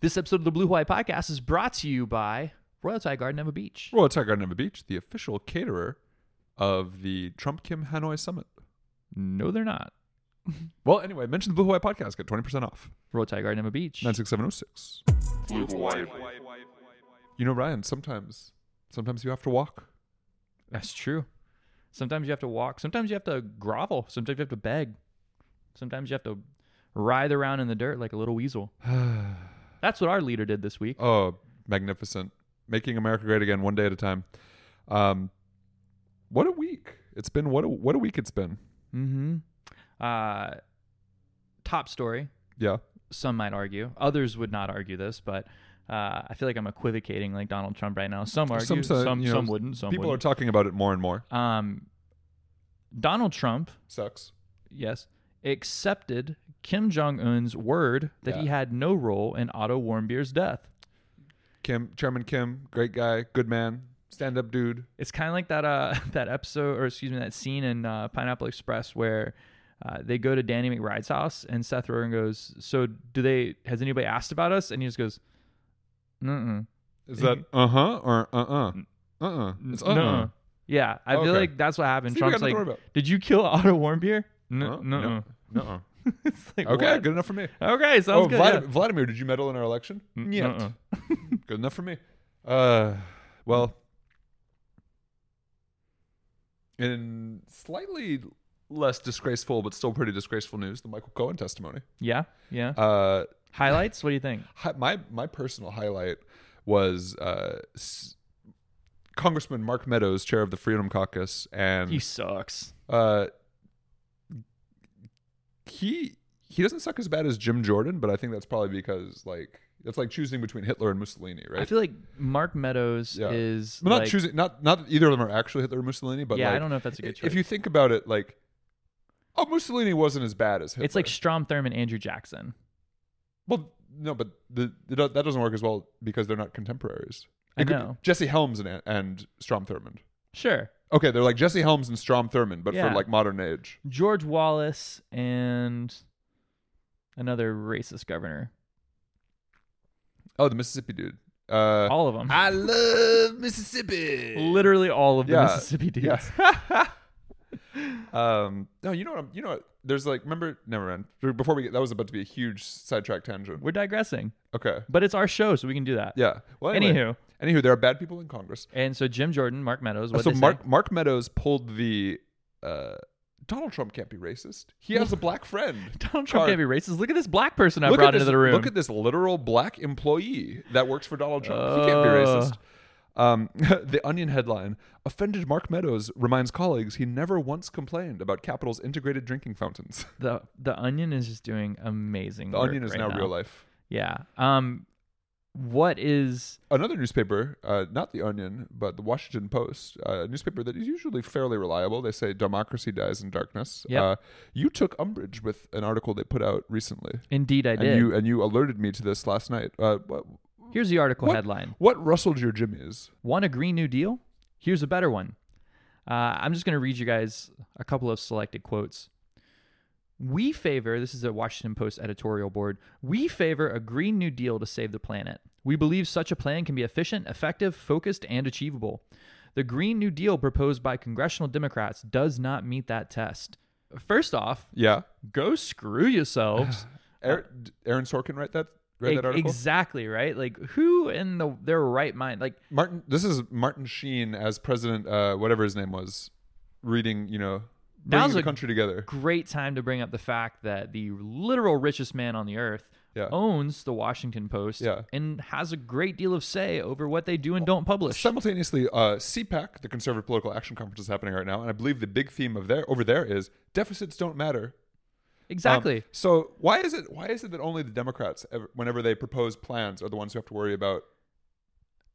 This episode of the Blue Hawaii Podcast is brought to you by Royal Thai Garden Ewa Beach. Royal Thai Garden Ewa Beach, the official caterer of the Trump Kim Hanoi Summit. No, they're not. Well, anyway, mention the Blue Hawaii podcast. Get 20% off. Royal Thai Garden Ewa Beach. 96706. Blue Hawaii. You know, Ryan, sometimes, sometimes you have to walk. That's true. Sometimes you have to walk. Sometimes you have to grovel. Sometimes you have to beg. Sometimes you have to writhe around in the dirt like a little weasel. That's what our leader did this week. Oh, magnificent. Making America great again, one day at a time. Um, what a week. It's been, what a, what a week it's been. Mm-hmm. Uh, top story. Yeah. Some might argue. Others would not argue this, but uh, I feel like I'm equivocating like Donald Trump right now. Some argue, some, say, some, you know, wouldn't. Some People wouldn't. are talking about it more and more. um, Donald Trump, Sucks. yes, accepted Kim Jong Un's word that he had no role in Otto Warmbier's death. Kim, Chairman Kim, great guy, good man, stand up dude. It's kind of like that uh that episode, or excuse me, that scene in uh, Pineapple Express where uh, they go to Danny McBride's house and Seth Rogen goes, "So do they? Has anybody asked about us?" And he just goes, "Mm Is that uh huh or uh uh? Uh uh. It's uh uh. no." Yeah, I feel like that's what happened. See, Trump's like, to worry about. "Did you kill Otto Warmbier?" No, Uh, no, no. no. it's like Okay, what? good enough for me. Okay, sounds oh, good. Vlad- yeah. Vladimir, did you meddle in our election? Yet. uh-uh. Good enough for me. Uh, well, in slightly less disgraceful, but still pretty disgraceful news, the Michael Cohen testimony. Yeah, yeah. Uh, Highlights? What do you think? hi- my my personal highlight was uh, s- Congressman Mark Meadows, chair of the Freedom Caucus, and He sucks. uh, he he doesn't suck as bad as Jim Jordan, but I think that's probably because like it's like choosing between Hitler and Mussolini, right? I feel like Mark Meadows Yeah. is Well, not like- choosing, not not that either of them are actually Hitler or Mussolini, but yeah, like, I don't know if that's a good choice. If you think about it, like, oh, Mussolini wasn't as bad as Hitler. it's like Strom Thurmond, Andrew Jackson. well, no, but the, the that doesn't work as well because they're not contemporaries. I could know. Jesse Helms and and Strom Thurmond. Sure. Okay, they're like Jesse Helms and Strom Thurmond, but Yeah. for like modern age. George Wallace and another racist governor. Oh, the Mississippi dude. Uh, All of them. I love Mississippi. Literally all of the Yeah. Mississippi dudes. Yeah. um, no, you know what? I'm, you know what? There's like, remember? Never mind. Before we get, that was about to be a huge sidetrack tangent. We're digressing, Okay. but it's our show, so we can do that. Yeah. Well, anyway, Anywho, anywho, there are bad people in Congress. and so Jim Jordan, Mark Meadows, what so Mark say? Mark Meadows pulled the uh, Donald Trump can't be racist. He has a black friend. Donald Trump can't be racist. Look at this black person I Look brought at into this, the room. Look at this literal black employee that works for Donald Trump. he can't be Uh. racist. Um, the Onion headline: Offended Mark Meadows reminds colleagues he never once complained about Capitol's integrated drinking fountains. the The Onion is just doing amazing. The Onion is right now, now real life. Yeah. Um, what is Another newspaper, uh, not the Onion, but the Washington Post, uh, a newspaper that is usually fairly reliable. They say democracy dies in darkness. Yep. Uh, you took umbrage with an article they put out recently, indeed I and did. you and you alerted me to this last night. Uh, what, Here's the article What? headline: what rustled your jimmies? Want a Green New Deal? Here's a better one. Uh, I'm just going to read you guys a couple of selected quotes. We favor, this is a Washington Post editorial board, we favor a Green New Deal to save the planet. We believe such a plan can be efficient, effective, focused, and achievable. The Green New Deal proposed by congressional Democrats does not meet that test. First off, Yeah, go screw yourselves. Aaron, Aaron Sorkin write that read that article. exactly, right? Like, who in the, their right mind? Like, Martin, this is Martin Sheen as president, uh, whatever his name was, reading, you know, Now's the a country together. great time to bring up the fact that the literal richest man on the earth Yeah. owns the Washington Post Yeah. and has a great deal of say over what they do and don't publish. Simultaneously, uh, CPAC, the Conservative Political Action Conference, is happening right now, and I believe the big theme of there over there is deficits don't matter. Um, exactly. so why is it why is it that only the Democrats, ever, whenever they propose plans, are the ones who have to worry about?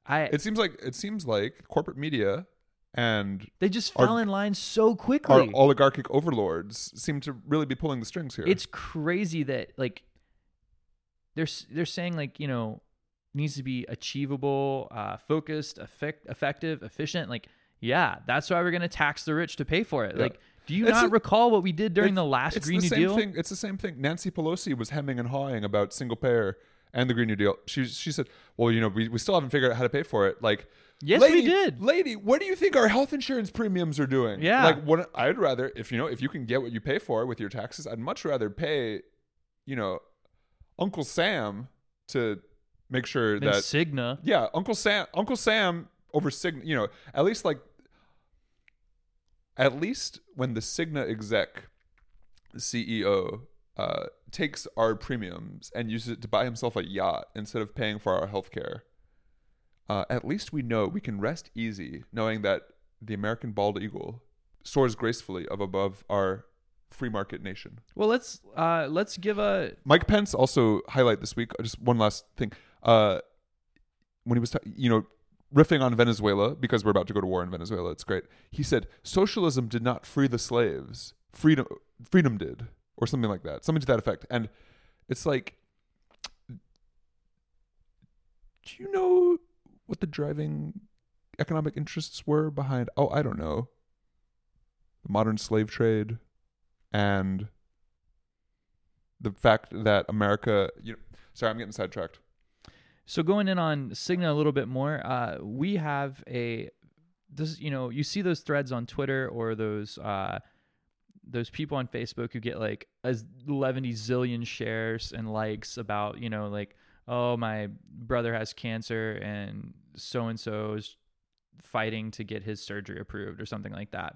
I It seems like it seems like corporate media and they just our- fell in line so quickly. our oligarchic overlords seem to really be pulling the strings here. It's crazy that like they're they're saying like you know needs to be achievable, uh, focused, effect, effective, efficient. Like yeah, that's why we're gonna tax the rich to pay for it. Yeah. Like do you It's not a- recall what we did during It's- the last it's Green the New same Deal? Thing, it's the same thing. Nancy Pelosi was hemming and hawing about single payer, and the Green New Deal. She she said, "Well, you know, we, we still haven't figured out how to pay for it." Like, Yes, we lady, did. lady. What do you think our health insurance premiums are doing? Yeah. like what I'd rather if you know if you can get what you pay for with your taxes, I'd much rather pay, you know, Uncle Sam to make sure Then that Cigna. yeah, Uncle Sam, Uncle Sam over Cigna. You know, at least like, at least when the Cigna exec, CEO, uh, takes our premiums and uses it to buy himself a yacht instead of paying for our health care, uh, at least we know we can rest easy knowing that the American bald eagle soars gracefully up above our free market nation. Well, let's uh let's give a Mike Pence also highlight this week. Just one last thing. Uh, when he was, ta- you know, riffing on Venezuela because we're about to go to war in Venezuela. It's great. He said socialism did not free the slaves. Freedom, freedom did, or something like that. Something to that effect. And it's like, do you know what the driving economic interests were behind? Oh, I don't know. The modern slave trade, and the fact that America, you know, sorry, I'm getting sidetracked. So going in on Cigna a little bit more, uh, we have a this you know you see those threads on Twitter or those uh, those people on Facebook who get like a 11 zillion shares and likes about you know like oh my brother has cancer and so and so is fighting to get his surgery approved or something like that.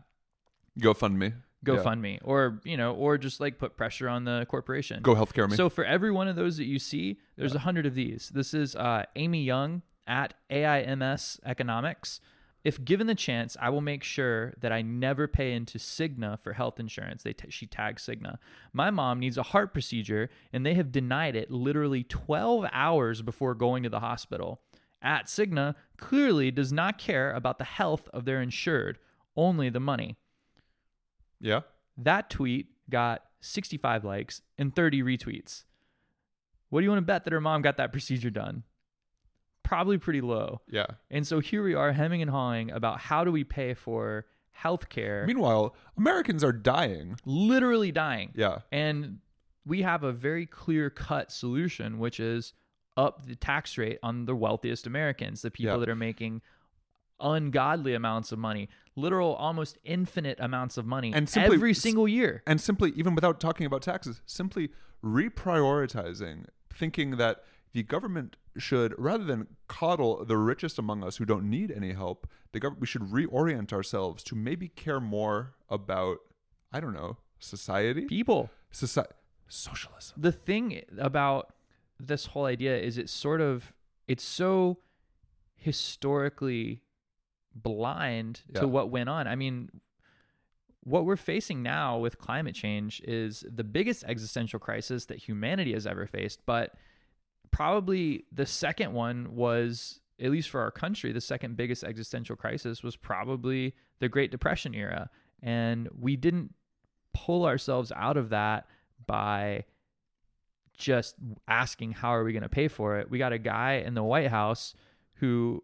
GoFundMe. Yeah. GoFundMe or you know or just like put pressure on the corporation. Go healthcare me. So for every one of those that you see, there's a hundred of these. This is uh, Amy Young at AIMS Economics. If given the chance, I will make sure that I never pay into Cigna for health insurance. They t- she tags Cigna. My mom needs a heart procedure, and they have denied it literally 12 hours before going to the hospital. At Cigna clearly does not care about the health of their insured, only the money. yeah. That tweet got 65 likes and 30 retweets. What do you want to bet that her mom got that procedure done? Probably pretty low. Yeah. And so here we are hemming and hawing about how do we pay for healthcare, Meanwhile, Americans are dying. literally dying. Yeah. And we have a very clear cut solution, which is up the tax rate on the wealthiest Americans, the people Yeah. that are making ungodly amounts of money, literal almost infinite amounts of money And simply- every single year. And simply, even without talking about taxes, simply reprioritizing, thinking that the government should, rather than coddle the richest among us who don't need any help, the government we should reorient ourselves to maybe care more about, I don't know, society, People. society, socialism. the thing about this whole idea is it's sort of it's so historically blind Yeah. to what went on. I mean, what we're facing now with climate change is the biggest existential crisis that humanity has ever faced, but probably the second one was at least for our country, the second biggest existential crisis was probably the Great Depression era. And we didn't pull ourselves out of that by just asking how are we going to pay for it. We got a guy in the White House who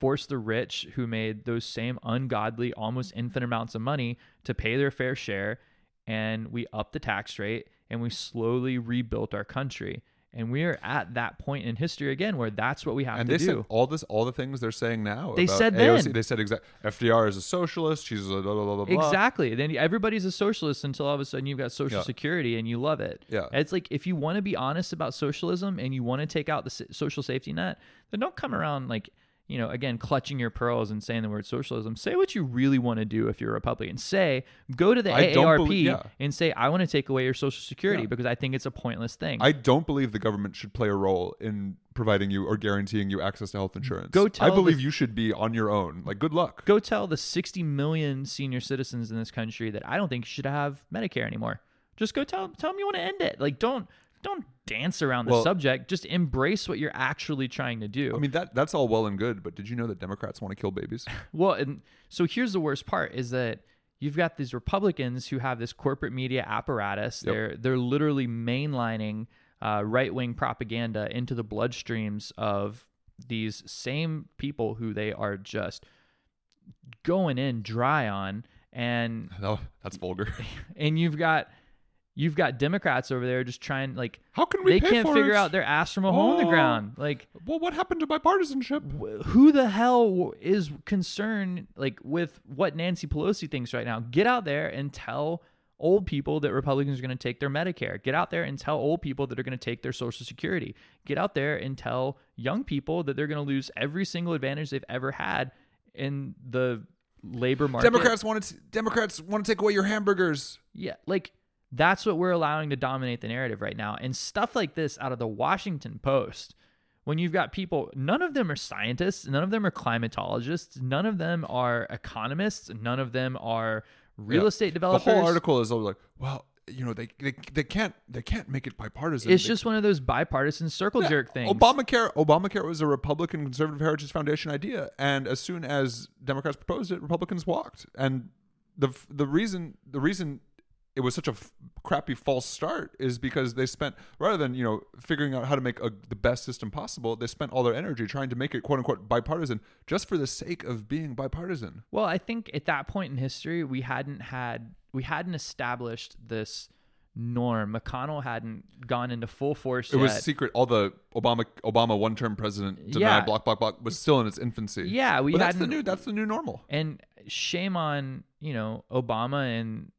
forced the rich who made those same ungodly almost infinite amounts of money to pay their fair share and we upped the tax rate and we slowly rebuilt our country. And we are at that point in history again where that's what we have And to they do. said all this, all the things they're saying now. They about said AOC, then. They said exact. FDR is a socialist. She's a blah blah blah blah. blah. Exactly. Then everybody's a socialist until all of a sudden you've got social Yeah. security and you love it. Yeah. It's like if you want to be honest about socialism and you want to take out the social safety net, then don't come around like, you know, again, clutching your pearls and saying the word socialism. Say what you really want to do if you're a Republican. Say, go to the I AARP believe- yeah. and say, I want to take away your social security Yeah. because I think it's a pointless thing. I don't believe the government should play a role in providing you or guaranteeing you access to health insurance. Go tell I believe the- you should be on your own. Like, good luck. go tell the 60 million senior citizens in this country that I don't think you should have Medicare anymore. Just go tell tell them you want to end it. Like don't don't dance around the Well- subject. Just embrace what you're actually trying to do. I mean that that's all well and good, but did you know that Democrats want to kill babies? well, and so here's the worst part is that you've got these Republicans who have this corporate media apparatus. Yep. They're they're literally mainlining uh, right wing propaganda into the bloodstreams of these same people who they are just going in dry on and that's vulgar. and you've got you've got Democrats over there just trying like How can we they can't figure it? out their ass from a hole in the Oh. ground. Like Well, what happened to bipartisanship? wh- who the hell is concerned like with what Nancy Pelosi thinks right now? Get out there and tell old people that Republicans are going to take their Medicare. Get out there and tell old people that are going to take their Social Security. Get out there and tell young people that they're going to lose every single advantage they've ever had in the labor market. Democrats want to Democrats want to take away your hamburgers. Yeah, like that's what we're allowing to dominate the narrative right now. And stuff like this out of the Washington Post, when you've got people, none of them are scientists, none of them are climatologists, none of them are economists, none of them are real Yeah. estate developers. The whole article is like, well, you know, they they, they can't they can't make it bipartisan. It's They- just one of those bipartisan circle Yeah, jerk things. Obamacare Obamacare was a Republican Conservative Heritage Foundation idea, and as soon as Democrats proposed it, Republicans walked. And the the reason the reason it was such a f- crappy false start is because they spent rather than you know figuring out how to make a, the best system possible, they spent all their energy trying to make it quote unquote bipartisan just for the sake of being bipartisan. Well, I think at that point in history, we hadn't had we hadn't established this norm. McConnell hadn't gone into full force It yet. was secret. All the Obama Obama one term president denied Yeah. block block block was still in its infancy. Yeah, we but that's the new that's the new normal. And shame on, you know, Obama and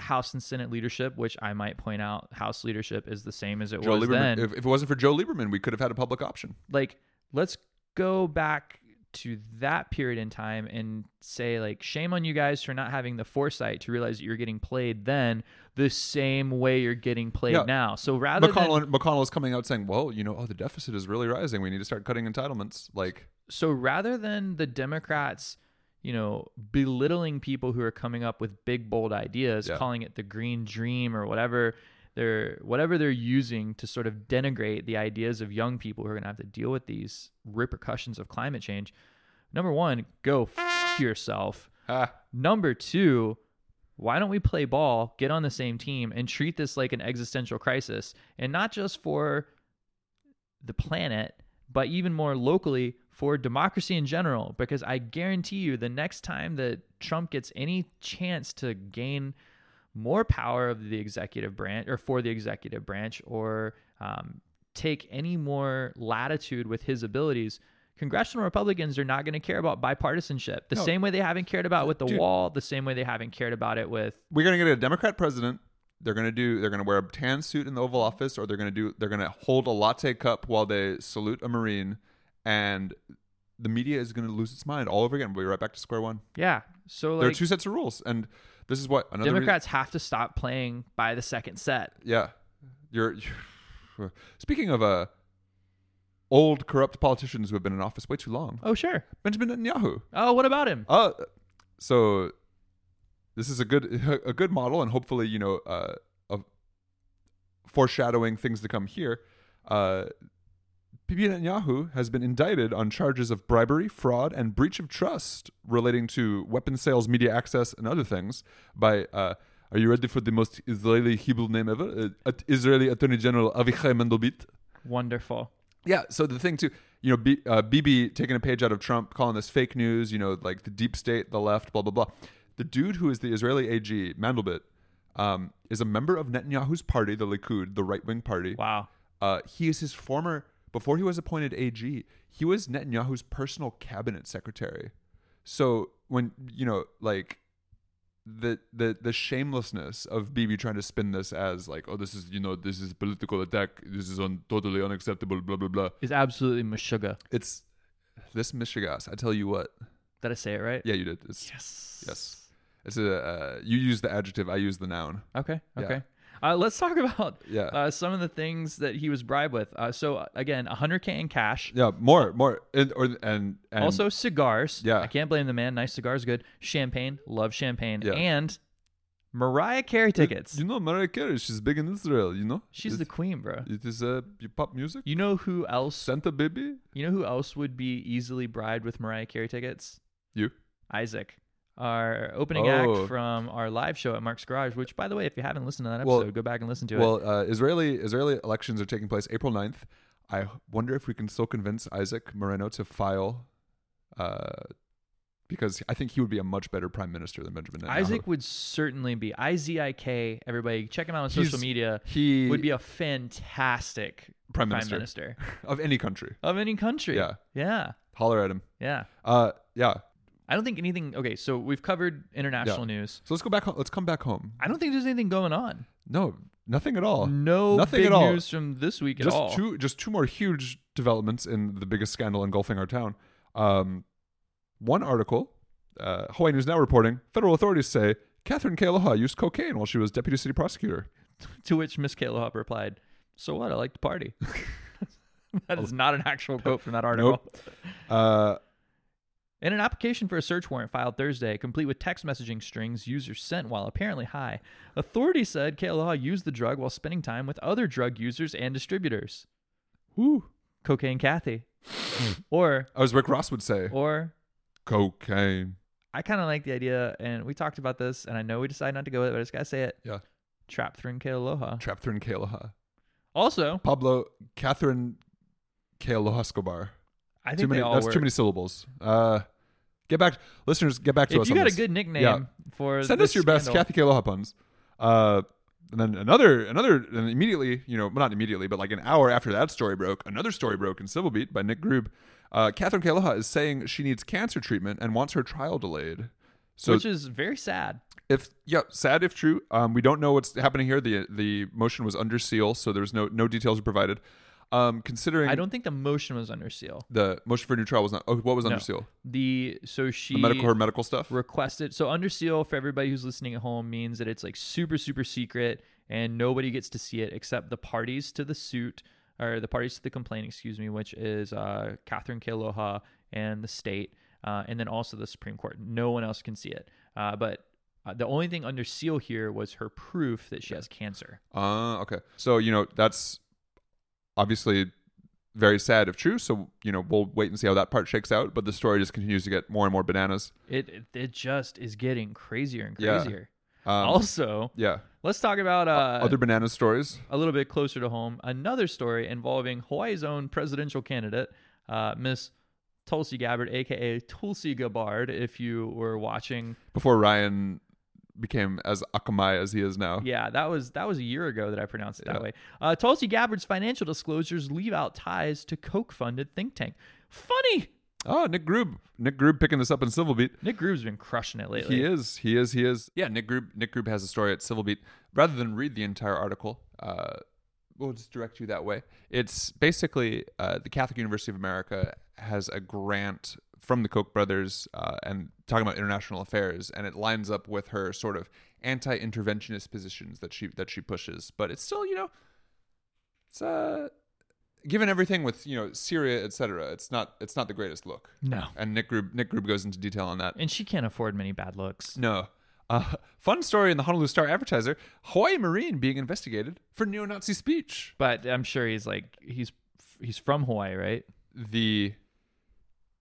House and Senate leadership, which I might point out, House leadership is the same as it Joe was Lieberman. then. If, if it wasn't for Joe Lieberman, we could have had a public option. like, let's go back to that period in time and say, like, shame on you guys for not having the foresight to realize that you're getting played then the same way you're getting played Yeah. now. So rather McConnell, than McConnell is coming out saying, "Well, you know, oh, the deficit is really rising. We need to start cutting entitlements." Like, so rather than the Democrats, you know, belittling people who are coming up with big bold ideas, Yeah. calling it the green dream or whatever they're whatever they're using to sort of denigrate the ideas of young people who are going to have to deal with these repercussions of climate change. Number 1, go f- yourself. ah, Number 2, why don't we play ball, get on the same team and treat this like an existential crisis and not just for the planet, but even more locally for democracy in general. Because I guarantee you, the next time that Trump gets any chance to gain more power of the executive branch or for the executive branch or um, take any more latitude with his abilities. Congressional Republicans are not going to care about bipartisanship the No. same way they haven't cared about with the Dude. wall, the same way they haven't cared about it with we're gonna get a Democrat president. They're gonna do. They're gonna wear a tan suit in the Oval Office, or they're gonna do. They're gonna hold a latte cup while they salute a Marine, and the media is gonna lose its mind all over again. We'll be right back to square one. yeah. So there are two sets of rules, and this is what another Democrats have to stop playing by the second set. Yeah, you're. you're speaking of uh, old corrupt politicians who have been in office way too long. Oh sure. Benjamin Netanyahu. Oh, what about him? Uh, so this is a good a good model, and hopefully, you know, uh, of foreshadowing things to come here. Uh, Bibi Netanyahu has been indicted on charges of bribery, fraud, and breach of trust relating to weapon sales, media access, and other things. By uh, are you ready for the most Israeli Hebrew name ever? Uh, Israeli Attorney General Avichai Mandelblit. Wonderful. Yeah. So the thing too, you know, B, uh, BB taking a page out of Trump, calling this fake news. You know, like the deep state, the left, blah blah blah. The dude who is the Israeli AG, Mandelblit, um, is a member of Netanyahu's party, the Likud, the right wing party. Wow. Uh, he is his former. Before he was appointed AG, he was Netanyahu's personal cabinet secretary. So when you know, like the the the shamelessness of Bibi trying to spin this as like, oh, this is you know, this is political attack. This is un- totally unacceptable. Blah blah blah. Is absolutely meshuggah. It's this mishegas. I tell you what. Did I say it right? Yeah, you did. It's Yes. yes. It's a uh, you use the adjective. I use the noun. Okay. Yeah. Okay. Uh, let's talk about Yeah. uh, some of the things that he was bribed with. Uh, so uh, again, 100k in cash. yeah, more, more, and, or and, and also cigars. Yeah. I can't blame the man. Nice cigars, good. Champagne, love champagne, Yeah. and Mariah Carey tickets. You know, Mariah Carey. She's big in Israel. You know, She's the queen, bro. It is uh, pop music. You know who else? Santa baby. You know who else would be easily bribed with Mariah Carey tickets? You. Isaac, our opening Oh. act from our live show at Mark's Garage. Which, by the way, if you haven't listened to that Well- episode, go back and listen to it. Well, uh, Israeli Israeli elections are taking place April 9th. I wonder if we can still convince Isaac Moreno to file uh, because I think he would be a much better prime minister than Benjamin Netanyahu. Isaac would certainly be. I Z I K. Everybody, check him out on He's- social media. he Would be a fantastic Prime prime Minister. minister of any country. of any country. Yeah. yeah, Holler at him. yeah. Uh, yeah. I don't think anything. Okay, so we've covered international news. So let's go back. Home. Let's come back home. I don't think there's anything going on. No, nothing at all. No Nothing big at all. news from this week just at all. two just two more huge developments in the biggest scandal engulfing our town. Um, one article, uh, Hawaii News Now reporting: federal authorities say Catherine Kealoha used cocaine while she was deputy city prosecutor. To which Miss Kealoha replied, "So what? I like to party." that is not an actual quote from that article. Nope. Uh, In an application for a search warrant filed Thursday, complete with text messaging strings users sent while apparently high, authorities said Kealoha used the drug while spending time with other drug users and distributors. whoo, Cocaine Kathy. or, as Rick Ross would say, or, cocaine. I kind of like the idea, and we talked about this, and I know we decided not to go with it, but I just gotta say it. Yeah. Trap through Kealoha. Catherine Kealoha. Also, Pablo Catherine Kealoha Escobar. I Too many. they all That's work. too many syllables. Uh, get back, listeners. Get back to If us. you on got this. a good nickname Yeah. for send this us your best scandal- Kathy Kealoha puns. Uh, and then another, another, and immediately, you know, well, not immediately, but like an hour after that story broke, another story broke in Civil Beat by Nick Grube. Uh, Catherine Kealoha is saying she needs cancer treatment and wants her trial delayed. So which is very sad. if yeah, sad if true. Um, we don't know what's happening here. The the motion was under seal, so there's no no details are provided. Um, considering I don't think the motion was under seal. the motion for a new trial was not. Oh, what was under No. seal? The so she The medical her medical stuff. requested so under seal for everybody who's listening at home means that it's like super super secret and nobody gets to see it except the parties to the suit or the parties to the complaint excuse me which is uh, catherine Kealoha and the state uh, and then also the supreme court no one else can see it uh, but uh, the only thing under seal here was her proof that she has cancer Uh, okay. So, you know, that's obviously very sad if true. So, you know, we'll wait and see how that part shakes out. But the story just continues to get more and more bananas. it it, it just is getting crazier and Yeah. crazier Um, also yeah. let's talk about uh, Other banana stories. a little bit closer to home, another story involving Hawaii's own presidential candidate, uh, Miss Tulsi Gabbard, aka Tulsi Gabbard, if you were watching. Before Ryan became as akamai as he is now. Yeah, that was that was a year ago that I pronounced it that Yeah. way. Uh, Tulsi Gabbard's financial disclosures leave out ties to Koch-funded think tank. Funny. Oh, Nick Grube. Nick Grube picking this up in Civil Beat. Nick Grube's been crushing it lately. He is. He is. He is. Yeah, Nick Grube. Nick Grube has a story at Civil Beat. Rather than read the entire article, uh, we'll just direct you that way. It's basically uh, the Catholic University of America has a grant from the Koch brothers uh, and talking about international affairs, and it lines up with her sort of anti-interventionist positions that she that she pushes. But it's still, you know, it's uh, given everything with you know Syria, etc. It's not it's not the greatest look. No, And Nick Grube Nick Grube goes into detail on that. and she can't afford many bad looks. No. Uh, fun story in the Honolulu Star Advertiser: Hawaii Marine being investigated for neo-Nazi speech. But I'm sure he's like he's he's from Hawaii, right? The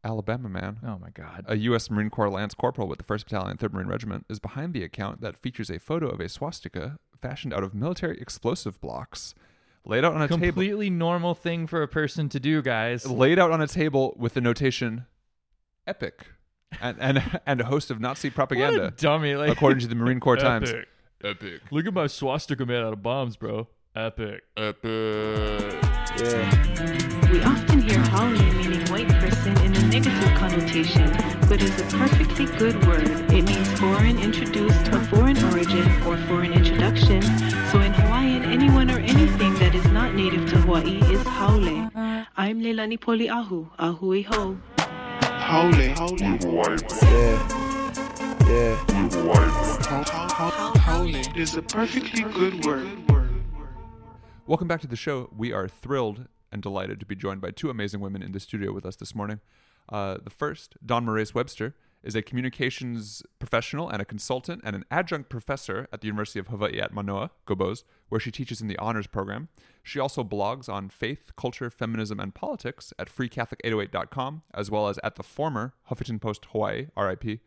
Alabama man, Oh my God. a U.S. Marine Corps Lance Corporal with the 1st Battalion, 3rd Marine Regiment, is behind the account that features a photo of a swastika fashioned out of military explosive blocks, laid out on a table. Completely normal thing for a person to do, guys. Laid out on a table with the notation "epic," and and and a host of Nazi What propaganda, a dummy! Like, according to the Marine Corps Times. Epic. Epic. Look at my swastika made out of bombs, bro. Epic. Epic. We often hear haole meaning negative connotation, but is a perfectly good word. It means foreign introduced of foreign origin or foreign introduction. So in Hawaiian, anyone or anything that is not native to Hawaii is haole. I'm Leilani Poli Ahu, A hui hou. Haole. Haole is a perfectly good word. Welcome back to the show. We are thrilled and delighted to be joined by two amazing women in the studio with us this morning. Uh, the first, Dawn Morais Webster, is a communications professional and a consultant and an adjunct professor at the University of Hawaii at Manoa, Gobos, where she teaches in the honors program. She also blogs on faith, culture, feminism, and politics at freecatholic808.com, as well as at the former Huffington Post Hawaii, RIP.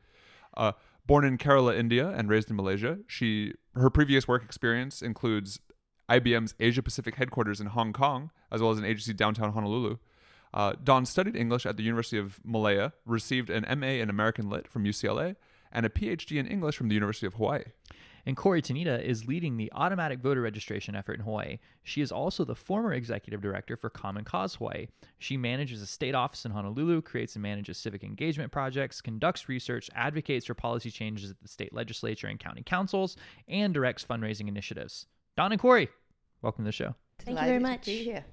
Uh, born in Kerala, India, and raised in Malaysia, she her previous work experience includes IBM's Asia Pacific headquarters in Hong Kong, as well as an agency downtown Honolulu. Uh, Dawn studied English at the University of Malaya, received an MA in American Lit from UCLA, and a PhD in English from the University of Hawaii. And Corie Tanida is leading the automatic voter registration effort in Hawaii. She is also the former executive director for Common Cause Hawaii. She manages a state office in Honolulu, creates and manages civic engagement projects, conducts research, advocates for policy changes at the state legislature and county councils, and directs fundraising initiatives. Dawn and Corie, welcome to the show. Thank you very much. be here.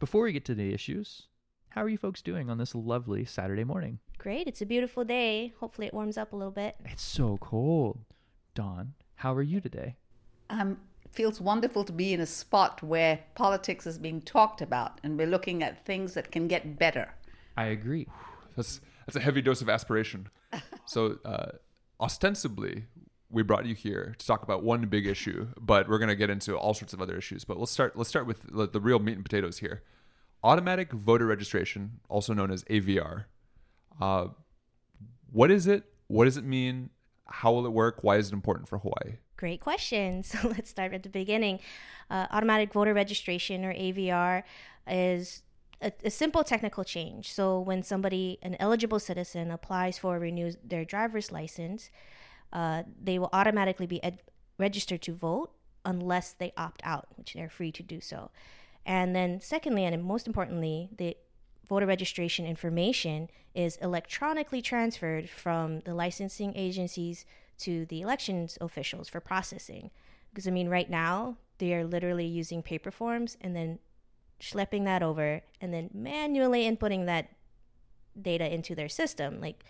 Before we get to the issues, how are you folks doing on this lovely Saturday morning? Great. It's a beautiful day. Hopefully, it warms up a little bit. It's so cold. Dawn, how are you today? Um, feels wonderful to be in a spot where politics is being talked about and we're looking at things that can get better. I agree. That's that's a heavy dose of aspiration. so, uh, ostensibly, we brought you here to talk about one big issue, but we're going to get into all sorts of other issues. But let's start. Let's start with the, the real meat and potatoes here. Automatic voter registration, also known as AVR. Uh, what is it? What does it mean? How will it work? Why is it important for Hawaii? Great question. So let's start at the beginning. Uh, automatic voter registration or AVR is a, a simple technical change. So when somebody, an eligible citizen, applies for or renews their driver's license, uh, they will automatically be ed- registered to vote unless they opt out, which they're free to do so. And then, secondly, and most importantly, the voter registration information is electronically transferred from the licensing agencies to the elections officials for processing. Because, I mean, right now, they are literally using paper forms and then schlepping that over and then manually inputting that data into their system. Like,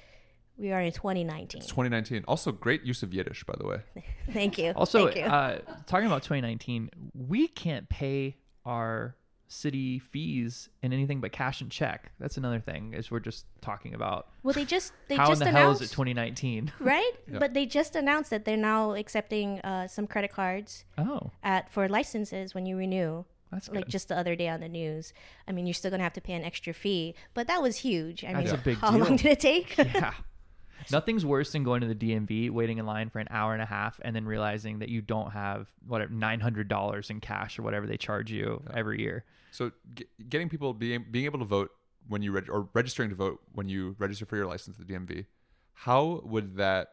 we are in 2019. It's 2019. Also, great use of Yiddish, by the way. Thank you. Also, Thank you. uh, talking about 2019, we can't pay our city fees in anything but cash and check. That's another thing is we're just talking about. well, they just they How in just the hell is it 2019? right? Yeah. But they just announced that they're now accepting uh, some credit cards oh, at for licenses when you renew. that's Like just the other day on the news. I mean, you're still gonna have to pay an extra fee, but that was huge. I That's mean, a big how deal. long did it take? yeah. Nothing's worse than going to the DMV, waiting in line for an hour and a half, and then realizing that you don't have whatever nine hundred dollars in cash or whatever they charge you every year. So, g- getting people being being able to vote when you reg- or registering to vote when you register for your license at the DMV, how would that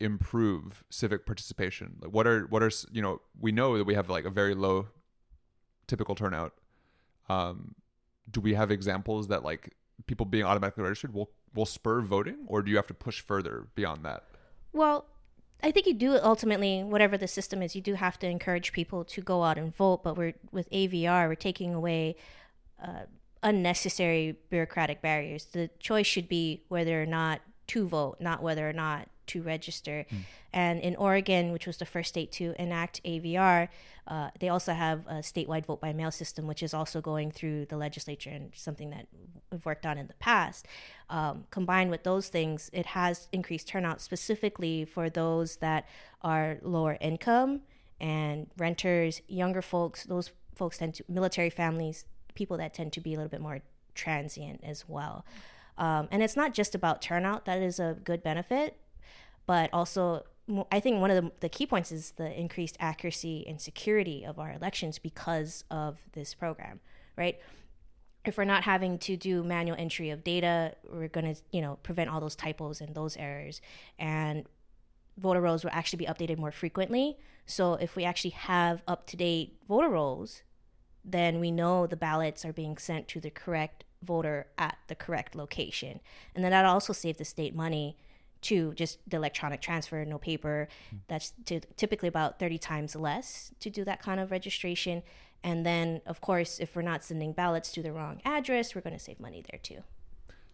improve civic participation? Like, what are what are you know? We know that we have like a very low typical turnout. Um, do we have examples that like people being automatically registered will will spur voting, or do you have to push further beyond that? Well, I think you do ultimately, whatever the system is, you do have to encourage people to go out and vote. But we're with AVR, we're taking away uh, unnecessary bureaucratic barriers. The choice should be whether or not to vote, not whether or not to register. And in Oregon, which was the first state to enact AVR, uh, they also have a statewide vote by mail system, which is also going through the legislature and something that we've worked on in the past. Um, combined with those things, it has increased turnout specifically for those that are lower income and renters, younger folks. Those folks tend to military families, people that tend to be a little bit more transient as well. Um, and it's not just about turnout; that is a good benefit, but also I think one of the, the key points is the increased accuracy and security of our elections because of this program, right? If we're not having to do manual entry of data, we're going to, you know, prevent all those typos and those errors. And voter rolls will actually be updated more frequently. So if we actually have up to date voter rolls, then we know the ballots are being sent to the correct voter at the correct location. And then that also saves the state money to just the electronic transfer, no paper. That's to, typically about 30 times less to do that kind of registration. And then, of course, if we're not sending ballots to the wrong address, we're going to save money there too.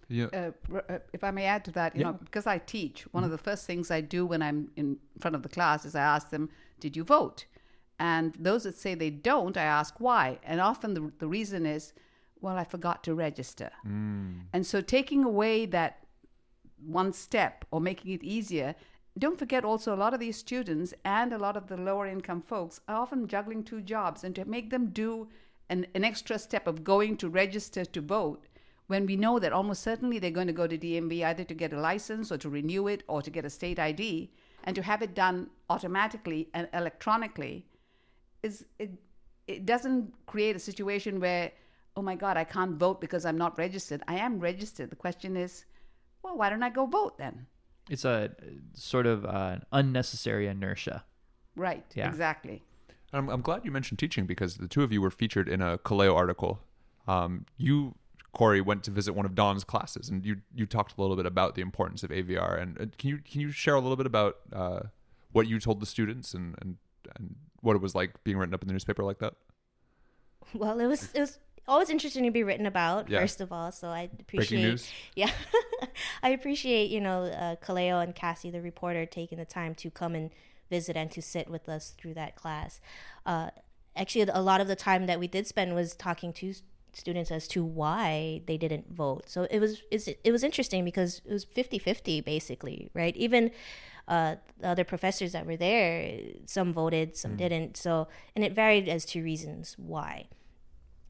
Yeah. Uh, uh, if I may add to that, you know, because I teach, one of the first things I do when I'm in front of the class is I ask them, "Did you vote?" And those that say they don't, I ask why. And often the the reason is, "Well, I forgot to register." And so taking away that one step or making it easier. Don't forget also a lot of these students and a lot of the lower income folks are often juggling two jobs and to make them do an, an extra step of going to register to vote when we know that almost certainly they're going to go to DMV either to get a license or to renew it or to get a state ID and to have it done automatically and electronically is it, it doesn't create a situation where oh my God, I can't vote because I'm not registered. I am registered. The question is, well, why don't I go vote then? It's a sort of uh, unnecessary inertia. Right. Yeah. Exactly. I'm, I'm glad you mentioned teaching because the two of you were featured in a Ka Leo article. Um, you, Corie, went to visit one of Dawn's classes, and you you talked a little bit about the importance of AVR. And uh, can you can you share a little bit about uh, what you told the students and, and and what it was like being written up in the newspaper like that? Well, it was it was always interesting to be written about. Yeah. First of all, so I appreciate. Yeah, I appreciate you know uh, Ka Leo and Cassie, the reporter, taking the time to come and visit and to sit with us through that class. Uh, actually, a lot of the time that we did spend was talking to students as to why they didn't vote. So it was it's, it was interesting because it was 50-50 basically, right? Even uh, the other professors that were there, some voted, some didn't. So and it varied as to reasons why.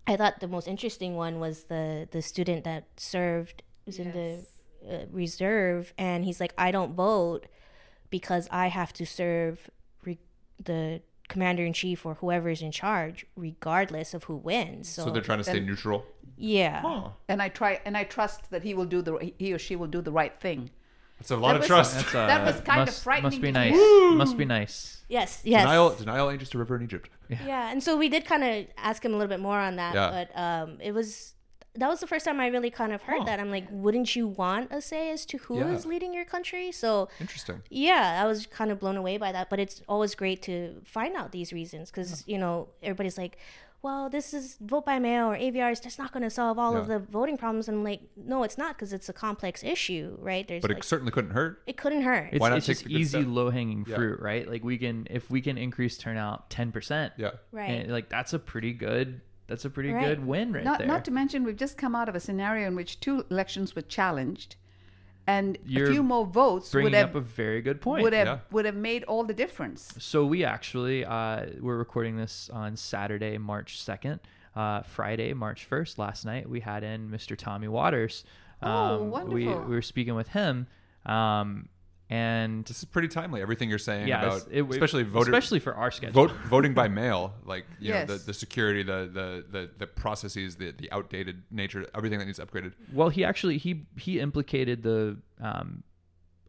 I thought the most interesting one was the the student that served was in the uh, reserve, and he's like, I don't vote because I have to serve re- the commander in chief or whoever is in charge, regardless of who wins. So, So, they're trying to stay neutral. yeah, And I try and I trust that he will do the he or she will do the right thing. That's a lot That of was- trust. That's, uh, That was kind of must, frightening Must be nice. hear. Must be nice. yes, yes. Denial, denial ain't just a river in Egypt. Yeah, and so we did kind of ask him a little bit more on that, Yeah. but um, it was that was the first time I really kind of heard that. I'm like, wouldn't you want a say as to who is Yeah. leading your country? So Interesting. yeah, I was kind of blown away by that. But it's always great to find out these reasons because you know everybody's like, well, this is vote by mail or AVRs. That's not going to solve all of the voting problems. And I'm like, no, it's not because it's a complex issue, right? There's But like, it certainly couldn't hurt. it couldn't hurt. It's, Why not it's take just the easy, low hanging Yeah. fruit, right? Like we can, if we can increase turnout ten percent, Yeah. Right. and, like that's a pretty good, that's a pretty Right. good win right not there. not to mention we've just come out of a scenario in which two elections were challenged, and You're a few more votes would have up a very good point. would have Yeah. would have made all the difference. So we actually uh, we're recording this on Saturday, March second. Uh, Friday, March first. Last night we had in Mr. Tommy Waters. Oh, We wonderful. we were speaking with him, um, and This is pretty timely. Everything you're saying yeah, about, it's- it- especially voter, especially for our schedule. vote, voting by mail, like you know, the, the security, the, the the the processes, the the outdated nature, everything that needs upgraded. Well, he actually he he implicated the um,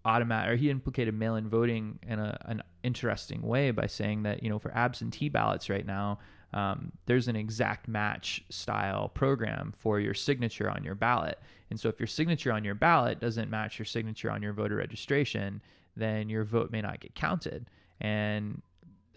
automatic or he implicated mail-in voting in a, an interesting way by saying that you know for absentee ballots right now um, there's an exact match style program for your signature on your ballot and so if your signature on your ballot doesn't match your signature on your voter registration then your vote may not get counted and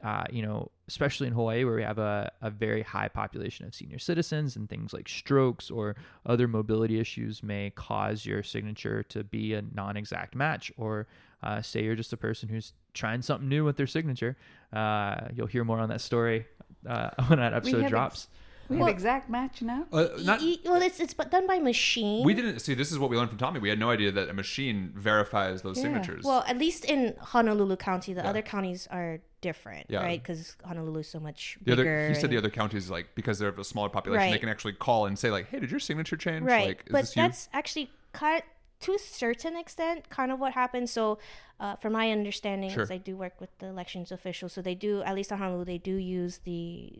uh, you know, especially in Hawaii where we have a, a very high population of senior citizens and things like strokes or other mobility issues may cause your signature to be a non exact match. Or uh, say you're just a person who's trying something new with their signature. Uh, you'll hear more on that story uh, when that episode have ex- drops. We have exact match now. Uh, not, E- well, it's it's bu- done by machine. we didn't see. This is what we learned from Tommy. We had no idea that a machine verifies those signatures. Well, at least in Honolulu County, the other counties are different, Yeah. right? Because Honolulu is so much the bigger. other, he said the other counties, like because they're of a smaller population, they can actually call and say, like, "Hey, did your signature change? right, Like, is but this you?" that's actually cut to a certain extent, kind of what happened. So, uh, from my understanding, Sure. because I do work with the elections officials, so they do at least on Honolulu, they do use the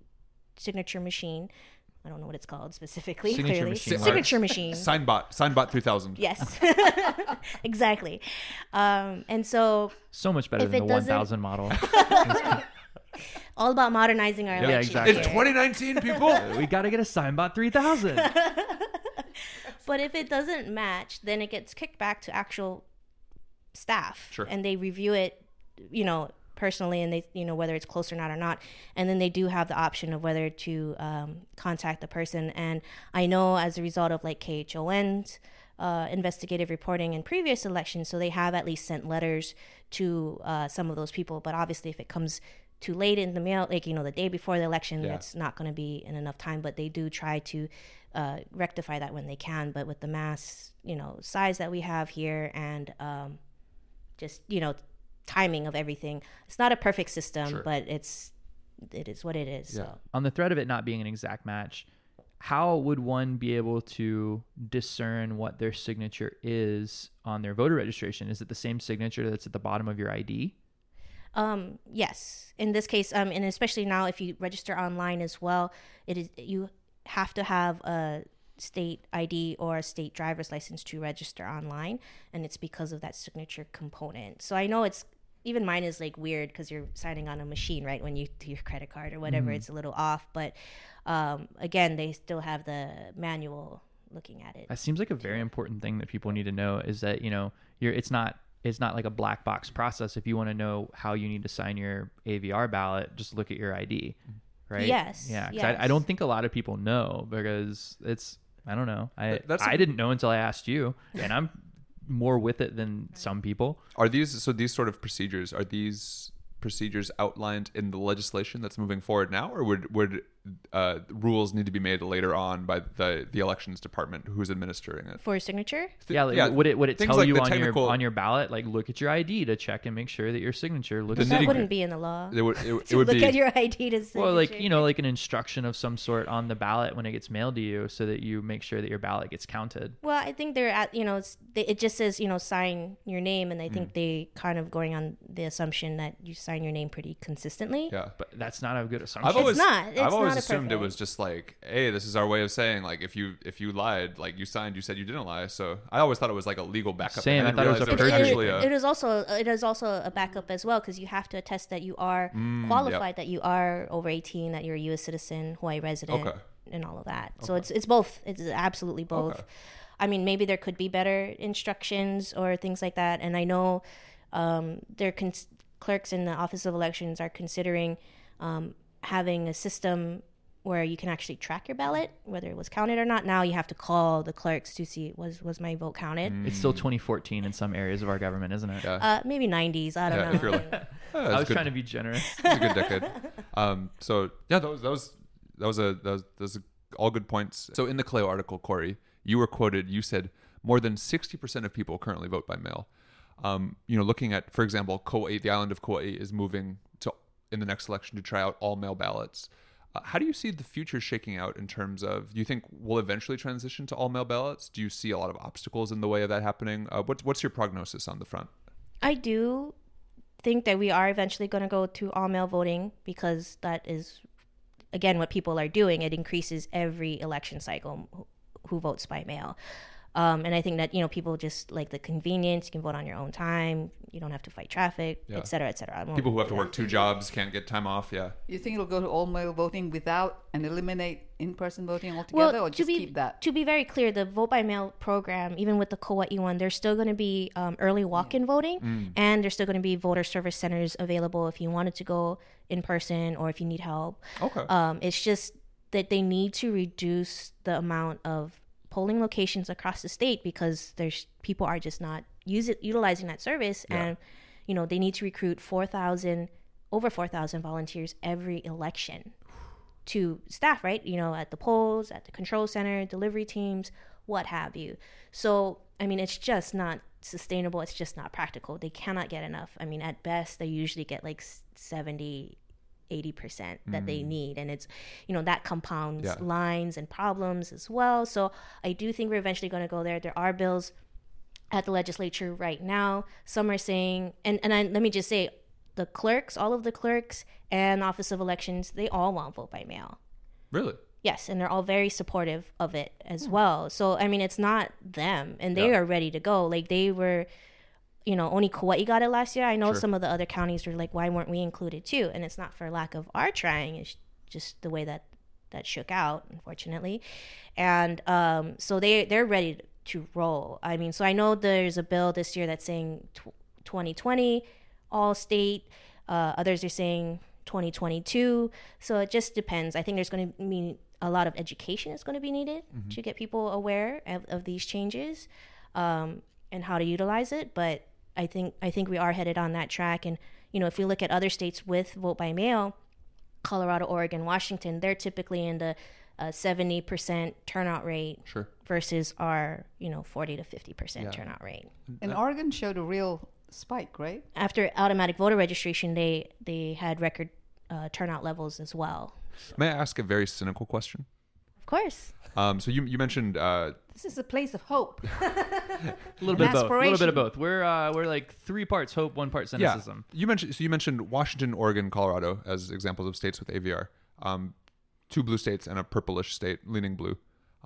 signature machine. I don't know what it's called specifically. Signature clearly, machine. signature machine. Signbot, Signbot 3000. Yes, exactly. Um, and so So much better than the 1000 model. all about modernizing our Yeah, elections. exactly. It's 2019, people. we got to get a Signbot 3000. But if it doesn't match, then it gets kicked back to actual staff, Sure. and they review it, you know, personally, and they, you know, whether it's close or not or not, and then they do have the option of whether to um, contact the person. And I know as a result of like KHON's uh, investigative reporting in previous elections, so they have at least sent letters to uh, some of those people. But obviously, if it comes too late in the mail, like you know, the day before the election, Yeah. that's not going to be in enough time. But they do try to uh, rectify that when they can. But with the mass, you know, size that we have here and um, just you know, timing of everything, it's not a perfect system, Sure. but it's it is what it is. So. on the threat of it not being an exact match, how would one be able to discern what their signature is on their voter registration? Is it the same signature that's at the bottom of your ID? Um, yes. In this case, um, and especially now, if you register online as well, it is you have to have a state ID or a state driver's license to register online, and it's because of that signature component. So I know it's even mine is like weird because you're signing on a machine, right? When you do your credit card or whatever, it's a little off. But um, again, they still have the manual looking at it. That seems like a very important thing that people need to know is that you know you're it's not it's not like a black box process. If you want to know how you need to sign your AVR ballot, just look at your ID, right? Yes, Yeah, 'cause I, I don't think a lot of people know because it's I don't know. I That- that's a- I didn't know until I asked you, and I'm more with it than some people. Are these so? These sort of procedures are these procedures outlined in the legislation that's moving forward now, or would would uh, rules need to be made later on by the the elections department who's administering it? For signature, Yeah, like, yeah, would it would it tell like you on your on your ballot like look at your ID to check and make sure that your signature looks The that nitty- wouldn't be in the law. It would it, it would look be at your ID to signature. well like you know like an instruction of some sort on the ballot when it gets mailed to you so that you make sure that your ballot gets counted. Well, I think they're at you know it's, they, it just says you know sign your name, and I Mm. think they kind of going on the assumption that you sign your name pretty consistently. yeah. But that's not a good assumption. I've always, not. It's I've always not a assumed it was just like, hey, this is our way of saying like if you if you lied, like you signed, you said you didn't lie. So I always thought it was like a legal backup. Same, and I thought it was realized a was perjury. actually a, it is also it is also a backup as well because you have to attest that you are Mm, qualified, that you are over eighteen, that you're a U.S. citizen, Hawaii resident, Okay. and all of that. So it's it's both. It's absolutely both. Okay. I mean, maybe there could be better instructions or things like that. And I know um, their cons- clerks in the Office of Elections are considering um, having a system where you can actually track your ballot, whether it was counted or not. Now you have to call the clerks to see was was my vote counted. It's still 2014 in some areas of our government, isn't it? Yeah. Uh, maybe 90s. I don't yeah, know. if you're like, "Oh, I was good. trying to be generous. It's a good decade. Um, so yeah, that was that was that was a that was, that was a, all good points. So in the Ka Leo article, Corie, you were quoted. You said more than sixty percent of people currently vote by mail. Um, you know, looking at, for example, Kauai, the island of Kauai is moving to in the next election to try out all mail ballots. Uh, how do you see the future shaking out in terms of? Do you think we'll eventually transition to all mail ballots? Do you see a lot of obstacles in the way of that happening? Uh, what's your prognosis on the front? I do think that we are eventually going to go to all mail voting because that is, again, what people are doing. It increases every election cycle who votes by mail. Um, and I think that you know people just like the convenience. You can vote on your own time. You don't have to fight traffic, Yeah. et cetera, et cetera. People who have to do work two jobs can't get time off. Yeah. You think it'll go to all mail voting without and eliminate in person voting Well, altogether, or to just be keep that? to be very clear, the vote by mail program, even with the Kauai one, there's still going to be um, early walk-in voting, Mm. and there's still going to be voter service centers available if you wanted to go in person or if you need help. Okay. Um, it's just that they need to reduce the amount of polling locations across the state because there's people are just not use it, utilizing that service, and you know they need to recruit four thousand over four thousand volunteers every election to staff, right? You know, at the polls, at the control center, delivery teams, what have you. So, I mean, it's just not sustainable. It's just not practical. They cannot get enough. I mean, at best, they usually get like 70, 80% that they mm. need. And it's, you know, that compounds Yeah. lines and problems as well. So, I do think we're eventually going to go there. There are bills at the legislature right now. Some are saying, and, and I, let me just say, the clerks, all of the clerks and Office of Elections, they all want vote by mail. Really? Yes, and they're all very supportive of it as hmm. well. So I mean, it's not them, and they Yeah. are ready to go. Like they were, you know, only Kauai got it last year. I know Sure. some of the other counties were like, why weren't we included too? And it's not for lack of our trying; it's just the way that that shook out, unfortunately. And um, so they they're ready to roll. I mean, so I know there's a bill this year that's saying tw- 2020 all state. Uh, others are saying 2022. So it just depends. I think there's going to be a lot of education is going to be needed to get people aware of, of these changes um, and how to utilize it. But I think I think we are headed on that track. And you know, if we look at other states with vote by mail, Colorado, Oregon, Washington, they're typically in the uh, 70% turnout rate Sure. versus our you know 40 to 50% turnout rate. And Oregon showed a real spike, right? After automatic voter registration, they they had record uh, turnout levels as well. May I ask a very cynical question? Of course. Um, so you you mentioned uh, This is a place of hope. A little bit of both. A little bit of both. We're uh, we're like three parts hope, one part yeah. cynicism. You mentioned so you mentioned Washington, Oregon, Colorado as examples of states with AVR. Um, two blue states and a purplish state leaning blue.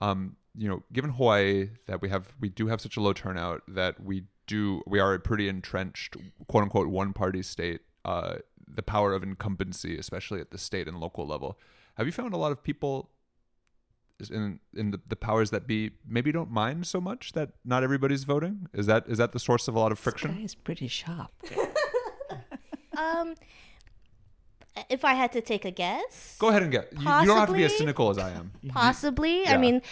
Um, you know, given Hawaii that we have, we do have such a low turnout that we do, we are a pretty entrenched, quote unquote, one party state. Uh, the power of incumbency, especially at the state and local level. Have you found a lot of people in in the, the powers that be maybe don't mind so much that not everybody's voting? Is that is that the source of a lot of friction? This friction? guy is pretty sharp. Um, if I had to take a guess, Go ahead and get. You, you don't have to be as cynical as I am. possibly. Yeah. I mean,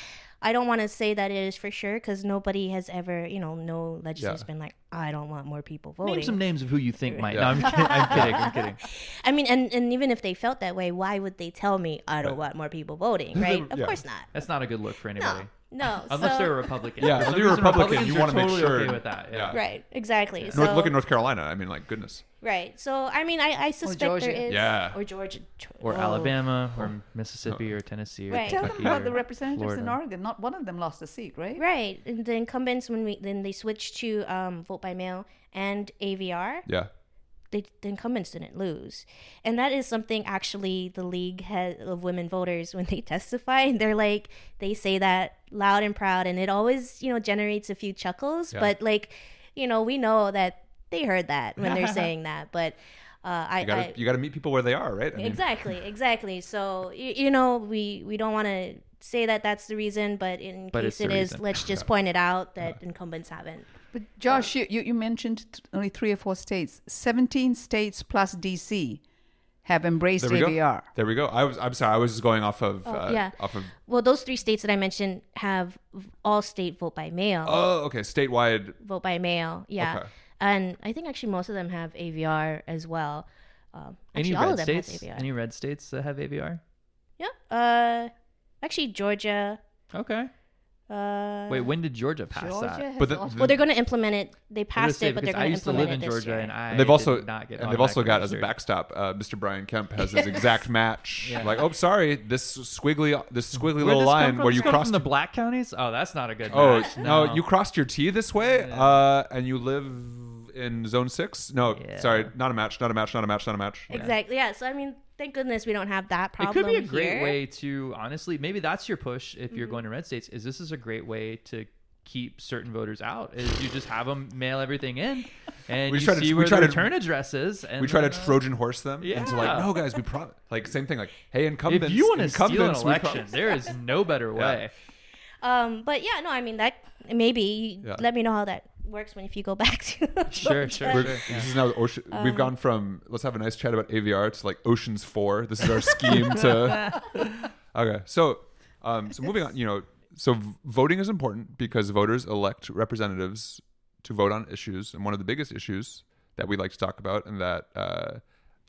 I don't want to say that it is for sure because nobody has ever, you know, no legislator's Yeah. been like, I don't want more people voting. Name some names of who you think might. Yeah. No, I'm kidding. I'm kidding. I'm kidding. I mean, and, and even if they felt that way, why would they tell me I don't want more people voting, right? Of Yeah. course not. That's not a good look for anybody. No, No, unless so- they're a Republican. Yeah, For if you're a Republican, you wanna make sure- okay with that. Yeah. Yeah. Right, exactly. North, So, look at North Carolina. I mean, like goodness. right. So, I mean, I, I suspect there Georgia. Yeah. Or Georgia. Or oh. Alabama, or Mississippi, or Tennessee, or Right. Tell them about the representatives in Oregon. Not one of them lost a seat, right? Right. And the incumbents, when we then they switched to um, vote by mail and AVR, Yeah. They, the incumbents didn't lose. And that is something actually the League has, of Women Voters, when they testify, they're like, they say that loud and proud. And it always, you know, generates a few chuckles. Yeah. But, like, you know, we know that they heard that when they're saying that. But uh, I, You gotta I you gotta meet people where they are, right? I mean, exactly, exactly. So, you, you know, we, we don't want to say that that's the reason, but in But case it is, reason. let's just point it out that incumbents haven't. But Josh, you, you, you mentioned only three or four states. 17 states plus DC have embraced There we AVR. go. There we go. I was. I'm sorry. I was just going off of. uh, Oh, yeah. Off of. Well, those three states that I mentioned have all state vote by mail. Oh, okay. Statewide. vote by mail, yeah. Okay. And I think actually most of them have AVR as well. Um, Any actually, all red of them states? have AVR. Any red states that have AVR? yeah. Uh, actually, Georgia. Okay. Uh, Wait, when did Georgia pass Georgia that? But the- lost- well, they're going to implement it. They I was gonna passed say, it, but they're because I going to used to implement live in it this Georgia, year. and I they've also did not get and they've also got as a backstop. Uh, Mr. Brian Kemp has his exact match. Yeah. Like, oh, sorry, this squiggly, this squiggly Where'd little this line from? where This you crossed. from the black counties. Oh, that's not a good. oh match. no. you crossed your T this way, uh, and you live in Zone Six. No, Yeah. sorry, not a match, not a match, not a match, not a match. Exactly. Yeah. So I mean, thank goodness we don't have that problem. It problem. could be a great here. way to honestly. Maybe that's your push if Mm-hmm. you're going to red states. Is this is a great way to keep certain voters out? Is you just have them mail everything in, and We you try to- see we where try the to- return address is. And We try to uh, Trojan horse them into like, no, guys, we promise. Like same thing. Like, hey, incumbents, If you want to steal an incumbents, we election, there is no better way. Um, but yeah, no, I mean that maybe. Yeah. Let me know how that works when if you go back to. Sure, sure, We're- sure. This is now ocean. Um, we've gone from let's have a nice chat about AVR to like Ocean's Four. This is our scheme to. Okay, so um, so moving on. You know, so v- voting is important because voters elect representatives to vote on issues, and one of the biggest issues that we like to talk about, and that uh,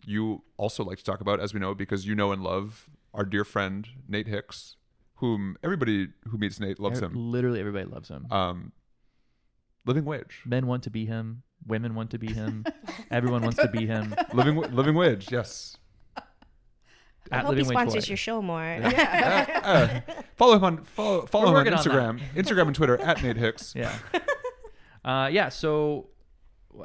you also like to talk about, as we know, because you know and love our dear friend Nate Hix, whom everybody who meets Nate loves him. Literally everybody loves him. Um, living wage. Men want to be him. Women want to be him. Everyone wants to be him. living wa- living wage. Yes. I At hope he Living Wage sponsors Hawaii. your show more. Uh, follow him on follow, follow We're him on working on Instagram, Instagram and Twitter at Nate Hix. Yeah. uh, yeah. So wh-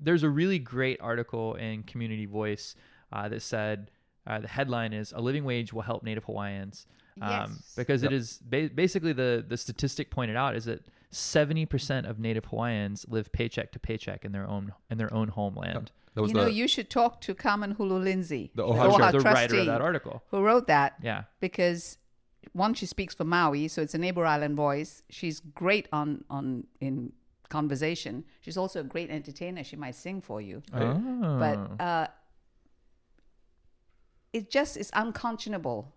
there's a really great article in Community Voice uh, that said uh, the headline is "A Living Wage Will Help Native Hawaiians," um, Yes. because it is ba- basically the the statistic pointed out is that 70% of Native Hawaiians live paycheck to paycheck in their own in their own homeland. That was You know, you should talk to Carmen Hulu Lindsey, The OHA the writer of that article. who wrote that. Yeah. because one she speaks for Maui, so it's a neighbor island voice. She's great on on in conversation. She's also a great entertainer. She might sing for you, Oh. but uh, it just is unconscionable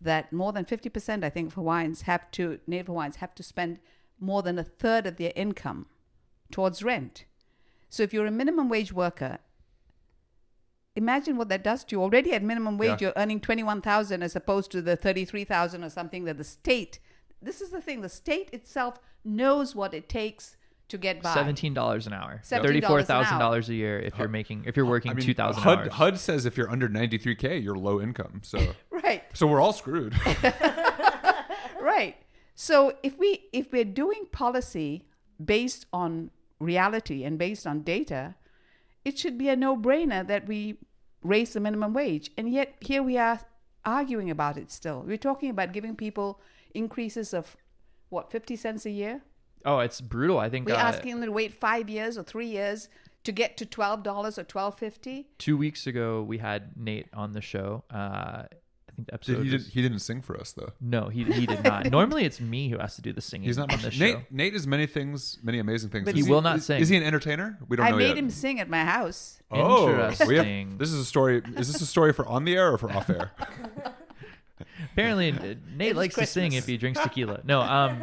that more than fifty percent, I think, of Hawaiians have to Native Hawaiians have to spend more than a third of their income towards rent. So if you're a minimum wage worker, imagine what that does to you. Already at minimum wage, Yeah. you're earning twenty one thousand as opposed to the thirty three thousand or something that the state. This is the thing. The state itself knows what it takes to get by. Seventeen dollars an hour, $17 an thousand hour. dollars a year if you're making if you're working I mean, two thousand HUD, hours. HUD says if you're under 93k, you're low income. So Right. so we're all screwed. right so if we if we're doing policy based on reality and based on data it should be a no-brainer that we raise the minimum wage and yet here we are arguing about it still. We're talking about giving people increases of what, 50 cents a year? Oh, it's brutal. I think We're uh, asking them to wait five years or three years to get to $12 or $12.50. two weeks ago we had Nate on the show. Uh, think the episode. Did, he, was- did, he didn't sing for us though. no, he he did not. Normally it's me who has to do the singing. He's not on much. the Nate, show. Nate is many things, many amazing things. But Is he will not is, sing. Is he an entertainer? We don't I know made yet. him sing at my house. Oh, we have- Interesting. this is a story. Is this a story for on the air or for off air? Apparently, uh, Nate was likes to sing if he drinks tequila. No, um,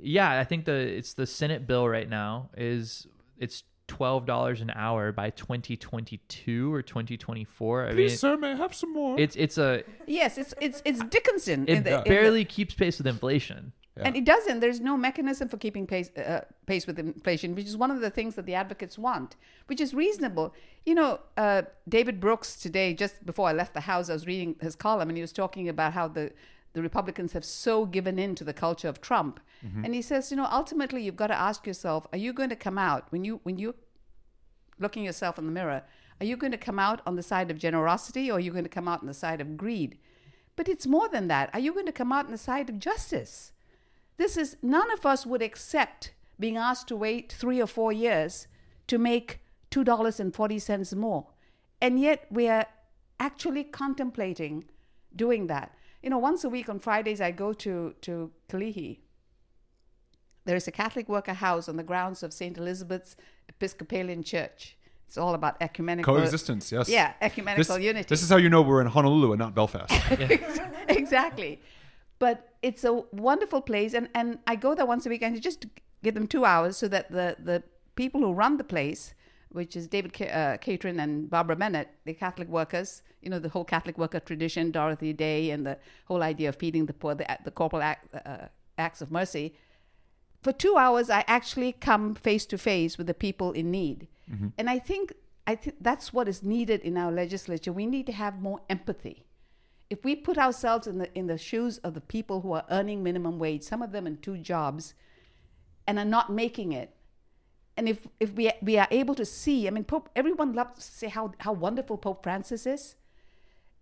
yeah, I think the it's the Senate bill right now is it's twelve dollars an hour by twenty twenty two or twenty twenty four. I mean, Please, sir, may I have some more? it's it's a Yes, it's it's it's Dickensian. it in the, in the- barely keeps pace with inflation. And it doesn't. There's no mechanism for keeping pace, uh, pace with inflation, which is one of the things that the advocates want, which is reasonable. You know, uh, David Brooks today, just before I left the house, I was reading his column, and he was talking about how the the Republicans have so given in to the culture of Trump, mm-hmm. and he says, you know, ultimately you've got to ask yourself, are you going to come out when you when you looking yourself in the mirror, are you going to come out on the side of generosity or are you going to come out on the side of greed? But it's more than that. Are you going to come out on the side of justice? This is none of us would accept being asked to wait three or four years to make two dollars and forty cents more, and yet we are actually contemplating doing that. You know, once a week on Fridays, I go to to Kalihi. There is a Catholic worker house on the grounds of St. Elizabeth's Episcopalian Church. It's all about ecumenical Coexistence, yes. Yeah, ecumenical This, unity. this is how you know we're in Honolulu and not Belfast. exactly. But it's a wonderful place, and, and I go there once a week and just give them two hours so that the, the people who run the place, which is David Ca- uh, Catron and Barbara Bennett, the Catholic workers, you know, the whole Catholic worker tradition, Dorothy Day, and the whole idea of feeding the poor, the, the corporal act, uh, acts of mercy. For two hours, I actually come face to face with the people in need. And I think I think that's what is needed in our legislature. We need to have more empathy if we put ourselves in the in the shoes of the people who are earning minimum wage, some of them in two jobs, and are not making it, and if if we we are able to see, I mean, Pope, everyone loves to say how how wonderful Pope Francis is,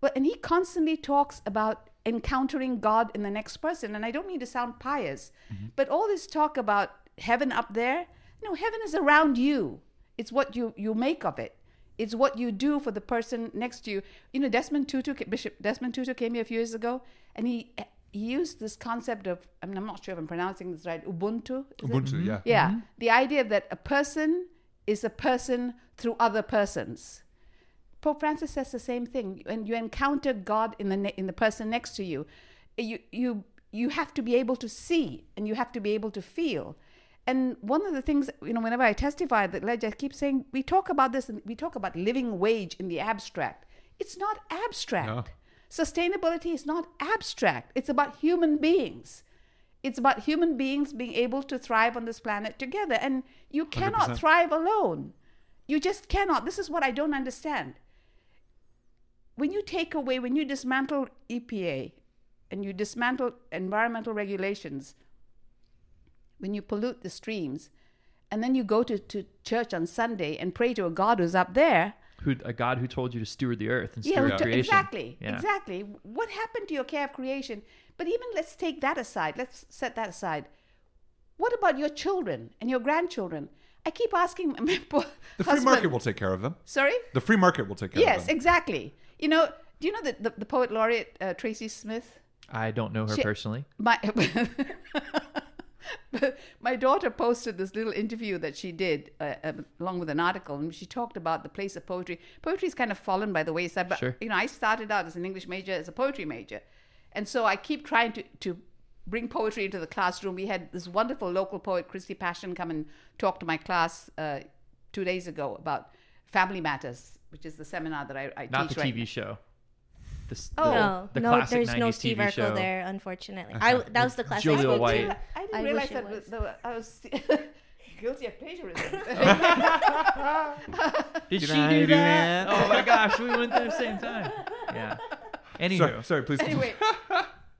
but and he constantly talks about encountering God in the next person, and I don't mean to sound pious, mm-hmm. but all this talk about heaven up there, no, heaven is around you. It's what you you make of it. It's what you do for the person next to you. You know, Desmond Tutu, Bishop Desmond Tutu came here a few years ago, and he used this concept of, I mean, I'm not sure if I'm pronouncing this right, Ubuntu. is it? Ubuntu, yeah. Yeah, mm-hmm. the idea that a person is a person through other persons. Pope Francis says the same thing. When you encounter God in the ne- in the person next to you, you you you have to be able to see and you have to be able to feel. And one of the things, you know, whenever I testify at the ledge, I keep saying we talk about this and we talk about living wage in the abstract. It's not abstract. No. Sustainability is not abstract. It's about human beings. It's about human beings being able to thrive on this planet together. And you cannot 100%. thrive alone. You just cannot. This is what I don't understand. When you take away, when you dismantle EPA and you dismantle environmental regulations, when you pollute the streams, and then you go to, to church on Sunday and pray to a God who's up there, Who a God who told you to steward the earth and steward who- creation. exactly, Yeah. exactly. What happened to your care of creation? But even let's take that aside. Let's set that aside. What about your children and your grandchildren? I keep asking my poor The free husband- market will take care of them. Sorry. The free market will take care Yes, of them. Yes, exactly. You know, do you know the, the, the poet laureate uh, Tracy Smith? I don't know her She- personally. my but my daughter posted this little interview that she did uh, uh, along with an article and she talked about the place of poetry poetry's kind of fallen by the wayside but Sure. you know i started out as an english major as a poetry major and so i keep trying to, to bring poetry into the classroom we had this wonderful local poet christy passion come and talk to my class uh, two days ago about family matters which is the seminar that i, I Not teach the right TV show. This, Oh. the, No, the no, classic there's 90s no TV Steve Urkel show. there, unfortunately. I that was the class. I Julia spoke to. White. I didn't I realize that was. the, I was guilty of plagiarism. Did Did she I do do that? that? Oh my gosh, we went there the same time. Yeah. Anywho, Sorry, sorry, please. anyway,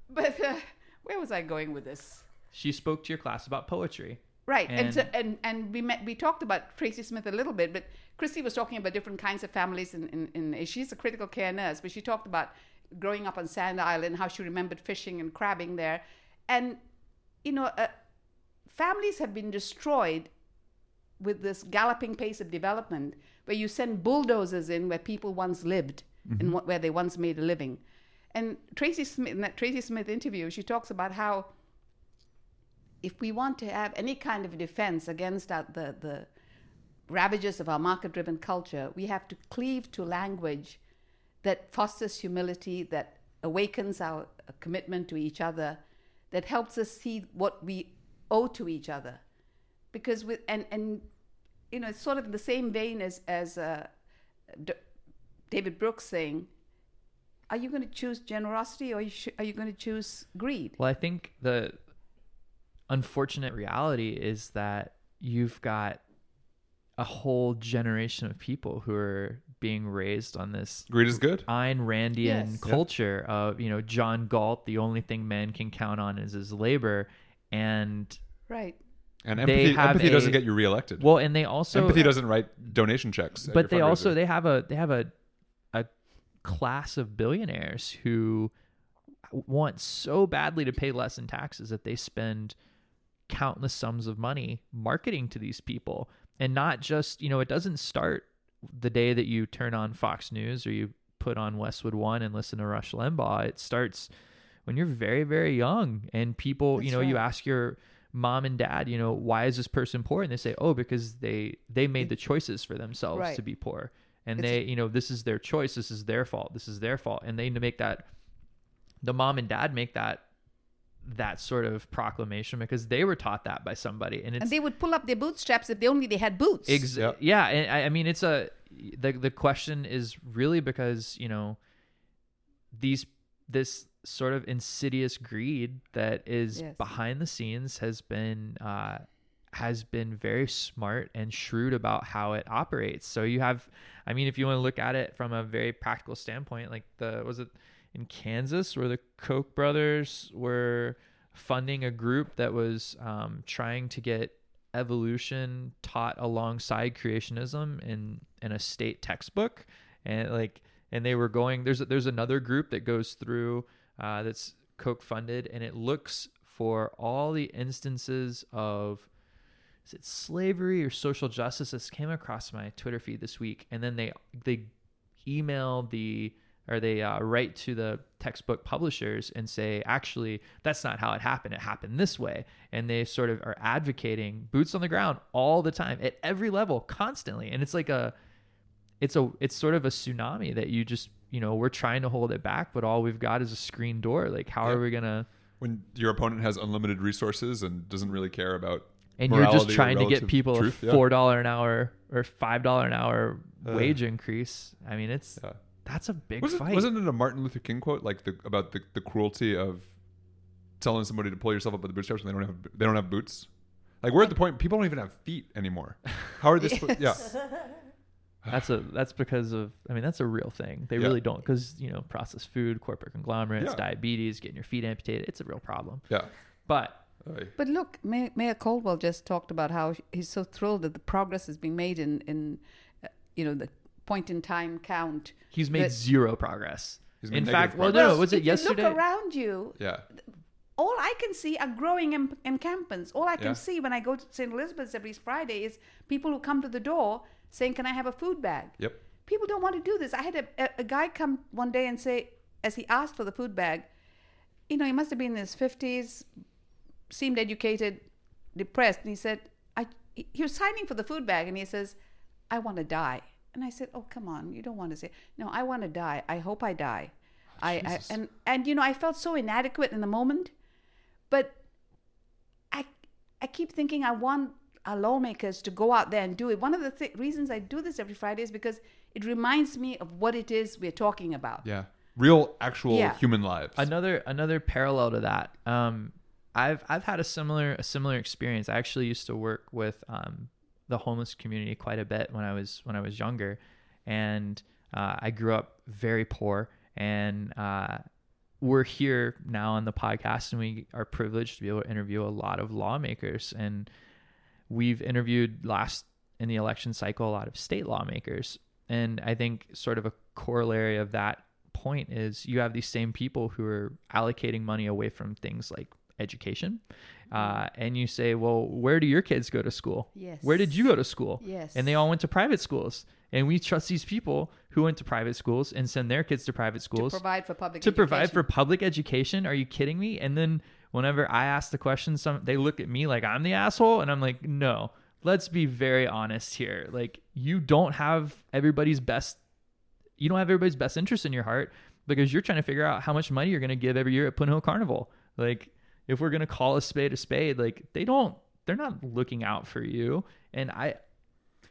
but uh, where was I going with this? she spoke to your class about poetry. Right, and And- so, and, and we met. We talked about Tracy Smith a little bit, but Christy was talking about different kinds of families, and in, in, she's a critical care nurse, but she talked about growing up on Sand Island, how she remembered fishing and crabbing there, and you know, uh, families have been destroyed with this galloping pace of development, where you send bulldozers in where people once lived and wh- where they once made a living. And Tracy Smith, in that Tracy Smith interview, she talks about how if we want to have any kind of defense against our, the, the ravages of our market driven culture, we have to cleave to language that fosters humility, that awakens our uh, commitment to each other, that helps us see what we owe to each other. Because with and and you know it's sort of the same vein as as uh, D- David Brooks saying, "Are you going to choose generosity or you sh- are you going to choose greed?" Well, I think the unfortunate reality is that you've got a whole generation of people who are being raised on this Greed is good. Ayn Randian Yes. culture of you know John Galt. The only thing man can count on is his labor, and Right. And They empathy, have empathy doesn't get you reelected. well, and they also empathy doesn't write donation checks. but they also they have a they have a a class of billionaires who want so badly to pay less in taxes that they spend countless sums of money marketing to these people. And not just you know it doesn't start the day that you turn on Fox News or you put on Westwood One and listen to Rush Limbaugh. It starts when you're very very young and people you That's know you ask your mom and dad you know why is this person poor? And they say oh because they they made the choices for themselves Right. to be poor. And It's- they you know this is their choice. This is their fault. This is their fault. And they need to make that the mom and dad make that that sort of proclamation because they were taught that by somebody and it's And they would pull up their bootstraps if they only they had boots. Ex- Yep. Yeah, and I, I mean it's a the the question is really because you know these this sort of insidious greed that is Yes. behind the scenes has been uh, has been very smart and shrewd about how it operates. So you have, I mean, if you want to look at it from a very practical standpoint, like the was it in Kansas where the Koch brothers were funding a group that was um, trying to get evolution taught alongside creationism in in a state textbook. And like and they were going there's there's another group that goes through uh, that's Koch funded and it looks for all the instances of is it slavery or social justice? This came across my twitter feed this week and then they they email the or they uh, write to the textbook publishers and say actually that's not how it happened it happened this way and they sort of are advocating boots on the ground all the time at every level constantly and it's like a it's a it's sort of a tsunami that you just you know we're trying to hold it back but all we've got is a screen door like how Yeah. are we gonna when your opponent has unlimited resources and doesn't really care about and you're just trying to get people truth, a four dollar an hour or five dollar an hour Uh. wage increase i mean it's Yeah. That's a big Wasn't, fight wasn't it a Martin Luther King quote like the about the, the cruelty of telling somebody to pull yourself up by the bootstraps when they don't have they don't have boots? Like we're at the point people don't even have feet anymore. How are they? supposed Yeah, That's a that's because of I mean that's a real thing. They Yeah. really don't because you know processed food, corporate conglomerates, Yeah. diabetes, getting your feet amputated. It's a real problem. yeah. But But look, Mayor, Mayor Caldwell just talked about how he's so thrilled that the progress is being made in, in uh, you know, the point in time count. he's made That- zero progress. He's made In fact, well, progress. no, no, was it if yesterday? You look around you. Yeah. All I can see are growing em- encampments. All I can Yeah. see when I go to St. Elizabeth's every Friday is people who come to the door saying, "Can I have a food bag?" Yep. People don't want to do this. I had a, a, a guy come one day and say, as he asked for the food bag, you know, he must have been in his fifties, seemed educated, depressed, and he said, I. He was signing for the food bag, and he says, "I want to die." And I said, "Oh, come on, you don't want to say no. I want to die. I hope I die." I, I and and you know, I felt so inadequate in the moment, but I I keep thinking I want our lawmakers to go out there and do it. One of the th- reasons I do this every Friday is because it reminds me of what it is we're talking about. Yeah. Real, actual Yeah. human lives. another another parallel to that um i've i've had a similar a similar experience i actually used to work with um the homeless community quite a bit when i was when i was younger. And uh, i grew up very poor and uh we're here now on the podcast and we are privileged to be able to interview a lot of lawmakers. And we've interviewed last in the election cycle a lot of state lawmakers. And i think sort of a corollary of that point is you have these same people who are allocating money away from things like education. Uh, and you say, well, where do your kids go to school? Yes. Where did you go to school? Yes. And they all went to private schools. And we trust these people who went to private schools and send their kids to private schools to provide for public to provide for public education. Are you kidding me? And then whenever I ask the question, some they look at me like I'm the asshole, and I'm like, no. Let's be very honest here. Like you don't have everybody's best. You don't have everybody's best interest in your heart because you're trying to figure out how much money you're going to give every year at Punahou Carnival. Like if we're going to call a spade a spade, like they don't. They're not looking out for you. And I,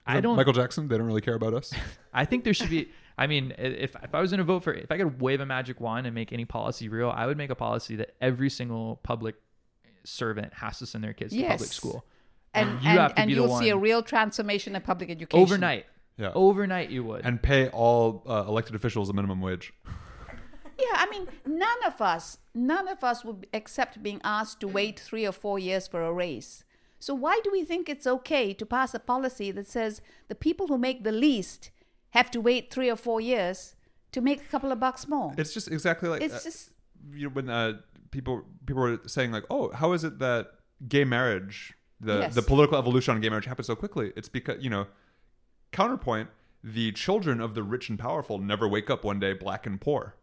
I don't. Michael Jackson. They don't really care about us. I think there should be. I mean, if if I was going to vote for, if I could wave a magic wand and make any policy real, I would make a policy that every single public servant has to send their kids to public school and you and, have to and be the you'll see a real transformation in public education overnight. Yeah. Overnight, you would. and pay all uh, elected officials a minimum wage. Yeah, I mean, none of us, none of us would accept being asked to wait three or four years for a raise. So why do we think it's okay to pass a policy that says the people who make the least have to wait three or four years to make a couple of bucks more? It's just exactly like It's uh, just you know, when uh, people people were saying like, oh, how is it that gay marriage, the Yes. the political evolution on gay marriage happened so quickly? It's because you know, counterpoint, the children of the rich and powerful never wake up one day black and poor.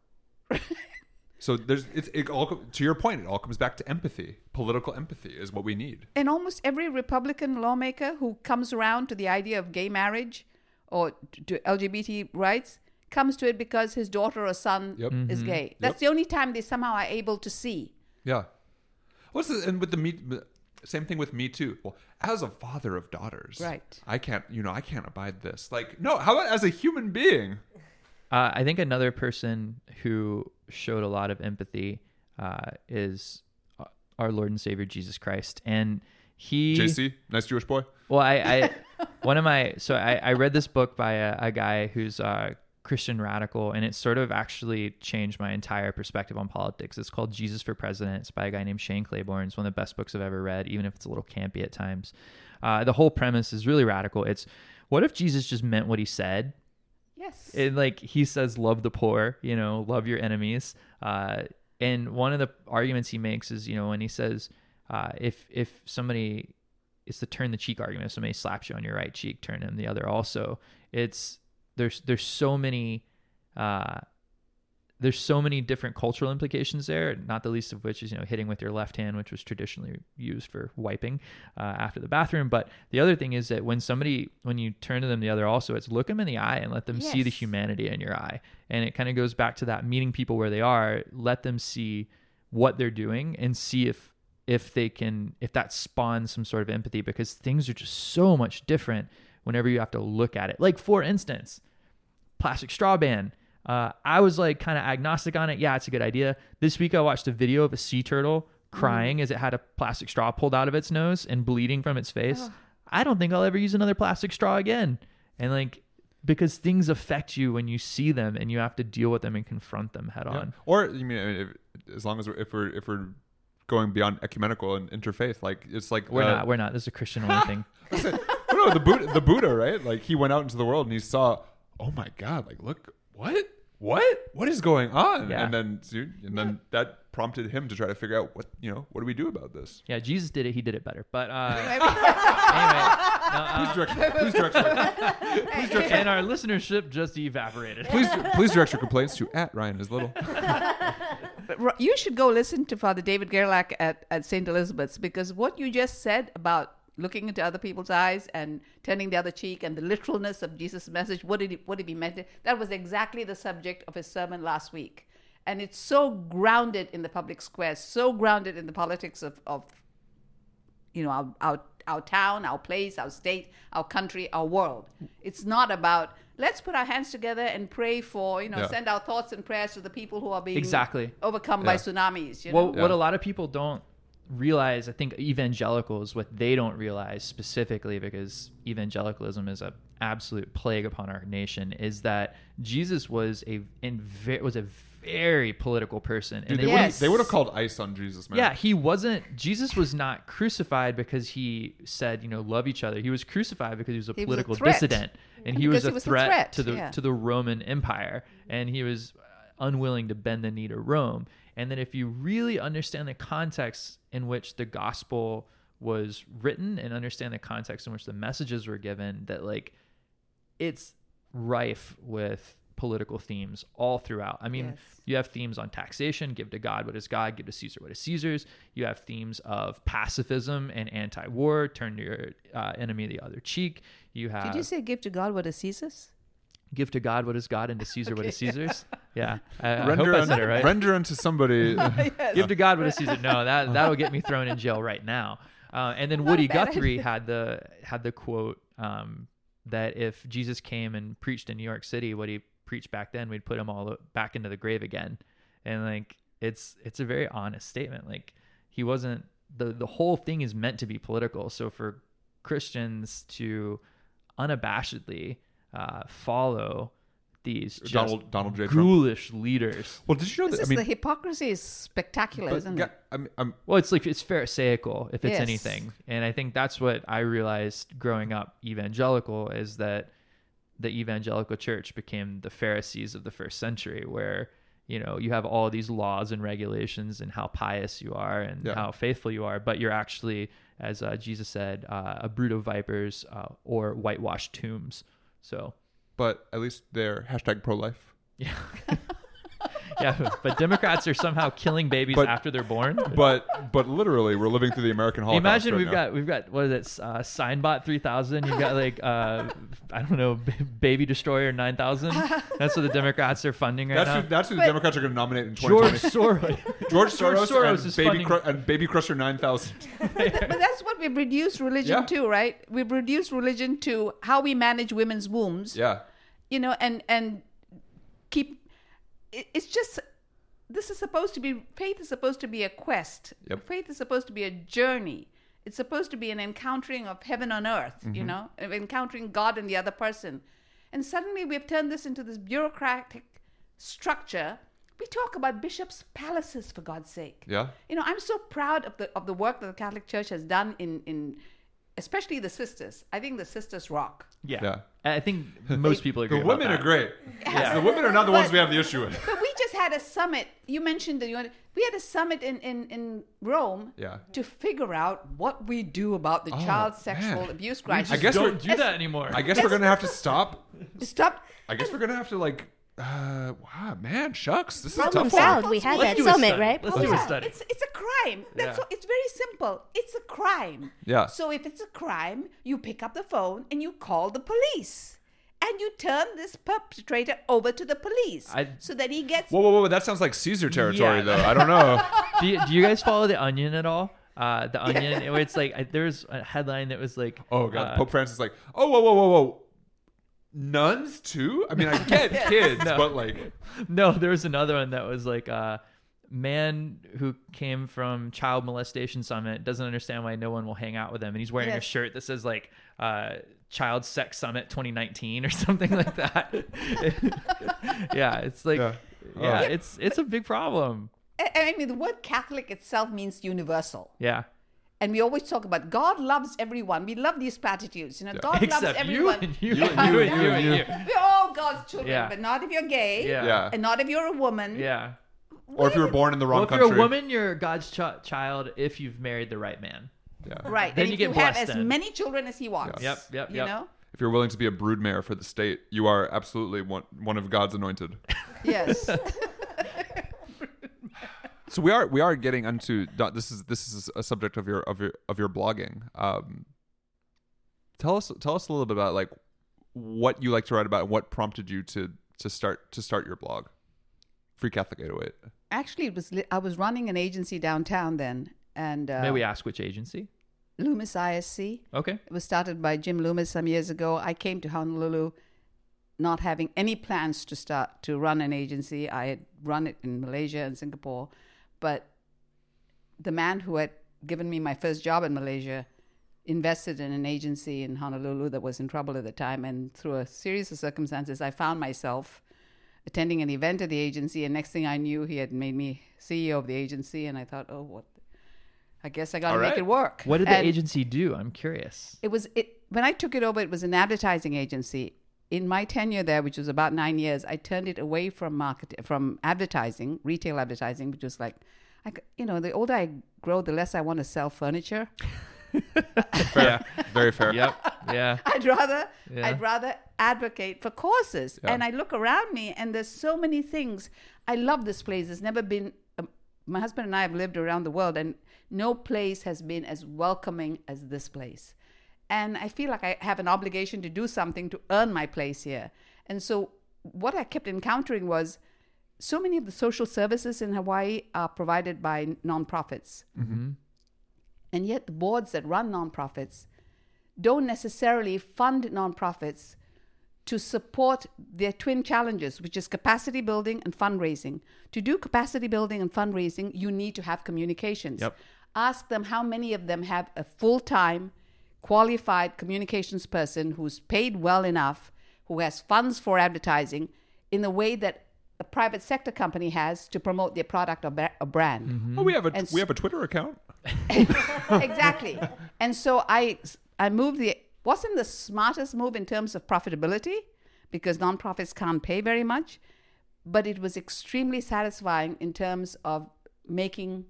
so there's it's it all co- to your point. It all comes back to empathy. Political empathy is what we need. and almost every Republican lawmaker who comes around to the idea of gay marriage or to LGBT rights comes to it because his daughter or son Yep. Mm-hmm. is gay. That's the only time they somehow are able to see. Yeah. What's the, and with the me same thing with me too. Well, as a father of daughters, Right. I can't, you know, I can't abide this. Like, no, how about as a human being? Uh, I think another person who showed a lot of empathy uh, is uh, our Lord and Savior Jesus Christ, and he. JC, nice Jewish boy. Well, I, I one of my so I, I read this book by a, a guy who's a Christian radical, and it sort of actually changed my entire perspective on politics. It's called Jesus for President. It's by a guy named Shane Claiborne. It's one of the best books I've ever read, even if it's a little campy at times. Uh, the whole premise is really radical. It's what if Jesus just meant what he said? Yes. it, like he says love the poor you know love your enemies. Uh, and one of the arguments he makes is you know when he says uh, if if somebody it's the turn the cheek argument. If somebody slaps you on your right cheek turn them the other also. It's there's there's so many uh, there's so many different cultural implications there not the least of which is you know hitting with your left hand which was traditionally used for wiping uh, after the bathroom. But the other thing is that when somebody when you turn to them the other also it's look them in the eye and let them see the humanity in your eye. And it kind of goes back to that meeting people where they are let them see what they're doing and see if if they can if that spawns some sort of empathy because things are just so much different whenever you have to look at it. Like for instance plastic straw ban. Uh, I was like kind of agnostic on it. Yeah, it's a good idea. This week I watched a video of a sea turtle crying as it had a plastic straw pulled out of its nose and bleeding from its face. I don't think I'll ever use another plastic straw again. And like, because things affect you when you see them and you have to deal with them and confront them head on. Or you mean if, as long as we're, if we're if we're going beyond ecumenical and interfaith, like it's like We're uh, not. We're not. This is a Christian only thing. no, no, the Buddha, the Buddha, right? Like he went out into the world and he saw, oh my God, like look, what, what, what is going on? Yeah. And then, dude, and then that prompted him to try to figure out what you know, what do we do about this? Yeah, Jesus did it. He did it better. But uh, anyway, no, uh, Please direct, please direct, please direct, and our listenership just evaporated. please, please direct your complaints to at Ryan is little. You should go listen to Father David Gierlach at, at St. Elizabeth's because what you just said about looking into other people's eyes and turning the other cheek and the literalness of Jesus' message, what did he, what did he meant? That was exactly the subject of his sermon last week. And it's so grounded in the public square, so grounded in the politics of, of you know, our, our, our town, our place, our state, our country, our world. It's not about let's put our hands together and pray for, you know, Yeah. send our thoughts and prayers to the people who are being Exactly. overcome by tsunamis. You know? Well, what a lot of people don't realize, I think evangelicals, what they don't realize specifically, because evangelicalism is a absolute plague upon our nation, is that Jesus was a in was a very political person. Dude, they they, Yes. would've- they would have called ice on Jesus, man. yeah, he wasn't. Jesus was not crucified because he said, you know, love each other. He was crucified because he was a He was a political dissident, and And he was a he was a threat, threat, to the yeah. to the Roman Empire, and he was unwilling to bend the knee to Rome. And then if you really understand the context in which the gospel was written and understand the context in which the messages were given, that like it's rife with political themes all throughout. I mean, Yes. you have themes on taxation, give to God what is God, give to Caesar what is Caesar's. You have themes of pacifism and anti-war, turn to your uh, enemy the other cheek. You have Did you say give to God what is Caesar's? Give to God what is God and to Caesar what is Caesar's. Yeah, I, I hope render, I said it right. render unto somebody. give to God what is Caesar. No, that that'll get me thrown in jail right now. Uh, and then Woody Guthrie had the had the quote um, that if Jesus came and preached in New York City, what he preached back then, we'd put him all back into the grave again. And like it's it's a very honest statement. Like he wasn't the the whole thing is meant to be political. So for Christians to unabashedly uh, follow these Donald- Donald J. Trump. ghoulish leaders. well, did you know This that? I mean, the hypocrisy is spectacular, but, isn't yeah, it? I mean, I'm, Well, it's like it's pharisaical if it's Yes. anything, and I think that's what I realized growing up evangelical is that the evangelical church became the Pharisees of the first century, where you know you have all these laws and regulations and how pious you are and Yeah. how faithful you are, but you're actually, as uh, Jesus said, uh, a brood of vipers uh, or whitewashed tombs. So but at least they're hashtag pro life. yeah. Yeah, but Democrats are somehow killing babies But- after they're born. But but literally, we're living through the American Holocaust. Imagine right we've now. got we've got what is it? Uh, Signbot three thousand. You've got like uh, I don't know, B- Baby Destroyer nine thousand. That's what the Democrats are funding right That's now. who, that's who the But- Democrats are going to nominate in George 2020. Soros. George Soros, Soros and, is Baby funding- Cru- and Baby Crusher 9000. but that's what we've reduced religion Yeah. to, right? We've reduced religion to how we manage women's wombs. Yeah. You know, and and keep. It- It's just this is supposed to be faith is supposed to be a quest. Yep. Faith is supposed to be a journey. It's supposed to be an encountering of heaven on earth. Mm-hmm. You know, encountering God and the other person. And suddenly we've turned this into this bureaucratic structure. We talk about bishops' palaces for God's sake Yeah. you know i'm so proud of the of the work that the catholic church has done in in especially the sisters i think the sisters rock yeah. Yeah. I think most people agree. The about women that. are great. Yeah. The women are not the ones we have the issue with. but we just had a summit you mentioned that you wanted, we had a summit in in in rome Yeah. to figure out what we do about the Oh, child sexual man. abuse We crisis just I guess we don't we're- do that anymore. I guess we're going to have to stop. stop I guess we're going to have to, like, uh, wow, man, shucks. This is a Problem tough one. solved. We had Let's that summit, right? Let's Problem do a study. it's it's a crime that's Yeah. all, it's very simple it's a crime Yeah. so if it's a crime you pick up the phone and you call the police and you turn this perpetrator over to the police I- so that he gets Whoa, whoa, whoa. That sounds like Caesar territory, Yeah. though. I don't know. do, you, do you guys follow the Onion at all? Uh, the Onion. It's like I, there was a headline that was like, Oh, God. uh, Pope Francis is like, oh, whoa, whoa, whoa, whoa. Nuns, too? I mean, I get kids, No. but, like, No, there was another one that was like uh man who came from child molestation summit doesn't understand why no one will hang out with him and he's wearing a Yes. shirt that says like uh child sex summit 2019 or something like that yeah it's like Yeah. yeah, Oh. it's it's a big problem I I mean, the word Catholic itself means universal. yeah And we always talk about God loves everyone. We love these platitudes. You know, God loves except you everyone. and you, You and and you you and you and and you. you We're all God's children, Yeah. but not if you're gay. yeah Yeah. And not if you're a woman. yeah or if you were born in the wrong well, if country. you're a woman you're god's ch- child if you've married the right man Yeah. Right. Then and you if get you have blessed as then. many children as he wants. Yep, yep, You yep. know? If you're willing to be a broodmare for the state, you are absolutely one, one of God's anointed. Yes. so we are we are getting into this is this is a subject of your of your of your blogging. Um, tell us tell us a little bit about like what you like to write about and what prompted you to to start to start your blog. Free Catholic 808. Actually, it was I was running an agency downtown then, and uh, may we ask which agency Loomis ISC. okay It was started by Jim Loomis some years ago. I came to Honolulu not having any plans to start to run an agency. I had run it in Malaysia and Singapore, but the man who had given me my first job in Malaysia invested in an agency in Honolulu that was in trouble at the time. And through a series of circumstances I found myself attending an event at the agency. And next thing I knew he had made me CEO of the agency. And I thought, "Oh, what I guess I got to All make it work." what did the And- agency do? I'm curious. It was it when I took it over. It was an advertising agency, in my tenure there, which was about nine years, I turned it away from market from advertising, retail advertising, which was like, I, c- you know, the older I grow, the less I want to sell furniture. Fair. Very fair. Yep. Yeah. I'd rather Yeah. I'd rather advocate for causes. Yeah. And I look around me, and there's so many things. I love this place. It's never been. Um, my husband and I have lived around the world, and no place has been as welcoming as this place. And I feel like I have an obligation to do something to earn my place here. And so, what I kept encountering was so many of the social services in Hawaii are provided by nonprofits. Mm-hmm. And yet, the boards that run nonprofits don't necessarily fund nonprofits to support their twin challenges, which is capacity building and fundraising. To do capacity building and fundraising, you need to have communications. Yep. Ask them how many of them have a full time, qualified communications person who's paid well enough, who has funds for advertising in the way that a private sector company has to promote their product or, ba- or brand mm-hmm. Oh, we have a And we have a Twitter account. exactly. And so I I moved the wasn't the smartest move in terms of profitability because nonprofits can't pay very much, but it was extremely satisfying in terms of making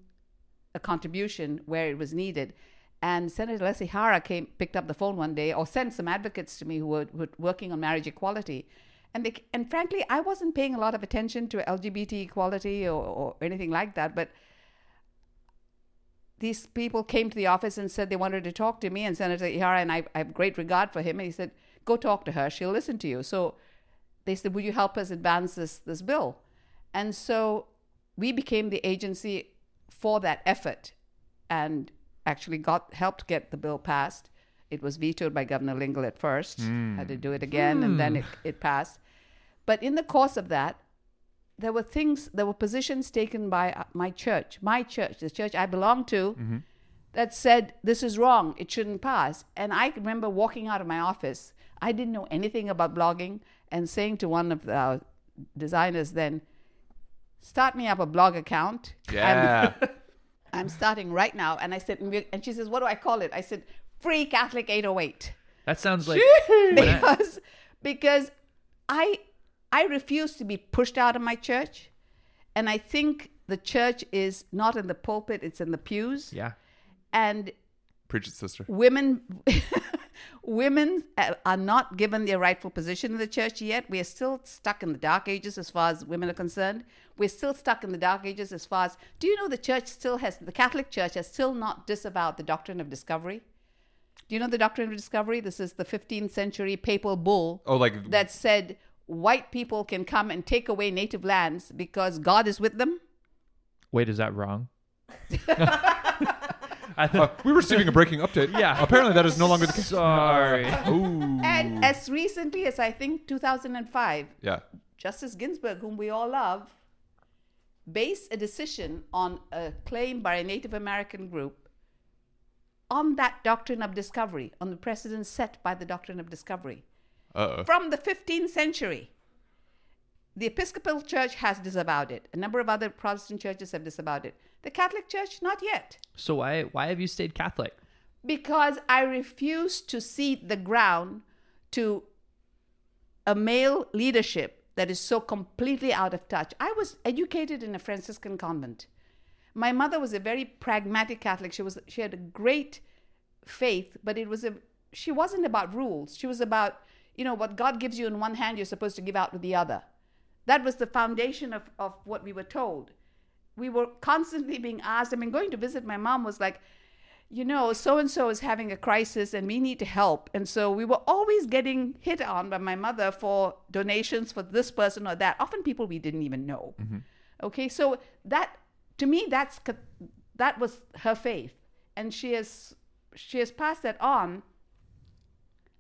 a contribution where it was needed. And Senator Les Ihara came, picked up the phone one day, or sent some advocates to me who were, were working on marriage equality. And, they, and frankly, I wasn't paying a lot of attention to LGBT equality or, or anything like that. But these people came to the office and said they wanted to talk to me. And Senator Ihara, and I, I have great regard for him. And he said, Go talk to her. She'll listen to you. So they said, Would you help us advance this, this bill? And so we became the agency for that effort and actually got helped get the bill passed. It was vetoed by Governor Lingle at first. Had to do it again, and then it, it passed. But in the course of that, there were things, there were positions taken by uh, my church, my church, the church I belong to, that said this is wrong, it shouldn't pass. And I remember walking out of my office. I didn't know anything about blogging, and saying to one of the uh, designers then, "Start me up a blog account." Yeah. I'm starting right now. And I said, and she says, what do I call it? I said, Free Catholic 808. That sounds like when I- Because, because I, I refuse to be pushed out of my church. And I think the church is not in the pulpit, it's in the pews. yeah. And Preach it, sister. women women uh, are not given their rightful position in the church yet. We are still stuck in the dark ages as far as women are concerned. We're still stuck in the dark ages as far as do you know the church still has the catholic church has still not disavowed the doctrine of discovery? Do you know the doctrine of discovery? This is the 15th century papal bull Oh, like that said white people can come and take away native lands because god is with them. Wait, is that wrong? I Uh, we were receiving a breaking update. Yeah. Apparently, that is no longer the case. Sorry. Ooh. and as recently as i think 2005 yeah. Justice Ginsburg, whom we all love, based a decision on a claim by a Native American group on that doctrine of discovery, on the precedent set by the doctrine of discovery Uh-oh. from the 15th century. The Episcopal Church has disavowed it. A number of other Protestant churches have disavowed it. The Catholic Church, not yet So why why have you stayed Catholic? because I refuse to cede the ground to a male leadership that is so completely out of touch. I was educated in a Franciscan convent. My mother was a very pragmatic Catholic. She was she had a great faith, but it was a she wasn't about rules. She was about, you know, what God gives you in one hand, you're supposed to give out with the other. That was the foundation of, of what we were told. We were constantly being asked. I mean, going to visit my mom was like, you know, so and so is having a crisis and we need to help. And so we were always getting hit on by my mother for donations for this person or that, often people we didn't even know. Okay, so that to me that's that was her faith and she has she has passed that on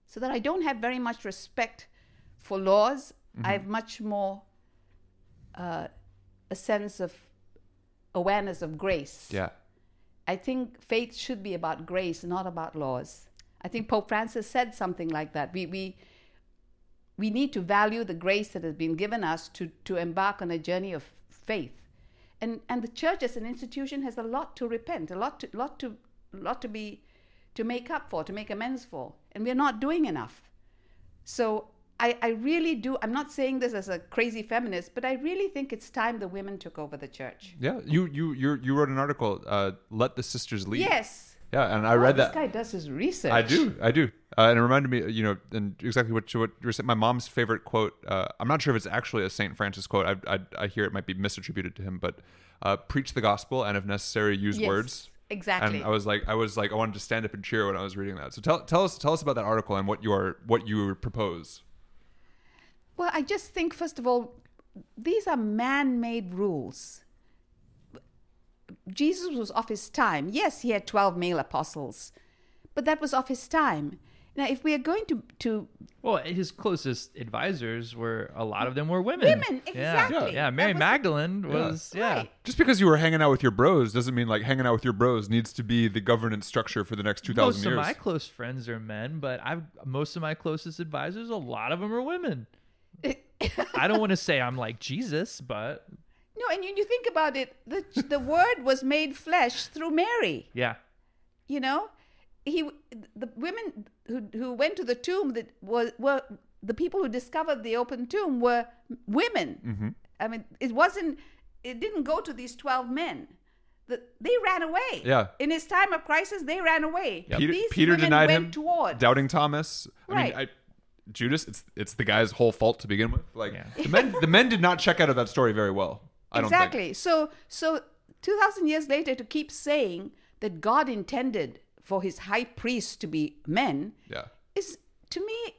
so that I don't have very much respect for laws. I have much more uh, a sense of awareness of grace. Yeah. I think faith should be about grace, not about laws. I think Pope Francis said something like that. We, we, we need to value the grace that has been given us to, to embark on a journey of faith. And, and the church as an institution has a lot to repent, a lot to, lot to, lot to be, to make up for, to make amends for. And we're not doing enough. So I, I really do. I'm not saying this as a crazy feminist, but I really think it's time the women took over the church. Yeah, you you you you wrote an article. Uh, Let the sisters lead. Yes. Yeah, and I read this that. This guy does his research. I do, I do, uh, and it reminded me, you know, and exactly what you, what you were saying. My mom's favorite quote. Uh, I'm not sure if it's actually a Saint Francis quote. I, I, I hear it might be misattributed to him, but uh, preach the gospel and if necessary, use Yes, words. exactly. And I was like, I was like, I wanted to stand up and cheer when I was reading that. So tell tell us tell us about that article and what your what you propose. Well, I just think, first of all, these are man made rules. Jesus was of his time. Yes, he had 12 male apostles, but that was of his time. Now, if we are going to, to Well, his closest advisors were a lot of them were women. Women, Yeah. exactly. Yeah, Mary was- Magdalene was yeah. Right. Just because you were hanging out with your bros doesn't mean like hanging out with your bros needs to be the governance structure for the next two Most thousand of my close friends are men, but I've most of my closest advisors, a lot of them are women. I don't want to say I'm like Jesus, but no, and you, you think about it, the, the word was made flesh through Mary. yeah. you know he the women who who went to the tomb that were were the people who discovered the open tomb were women Mm-hmm. i mean it wasn't it didn't go to these 12 men the, they ran away Yeah. in his time of crisis they ran away Peter, these Peter women denied went him. towards Doubting Thomas. I Right. mean, I, Judas. It's it's the guy's whole fault to begin with. Like Yeah. the men, the men did not check out of that story very well. I don't exactly so so 2000 years later to keep saying that god intended for his high priests to be men. Yeah. is to me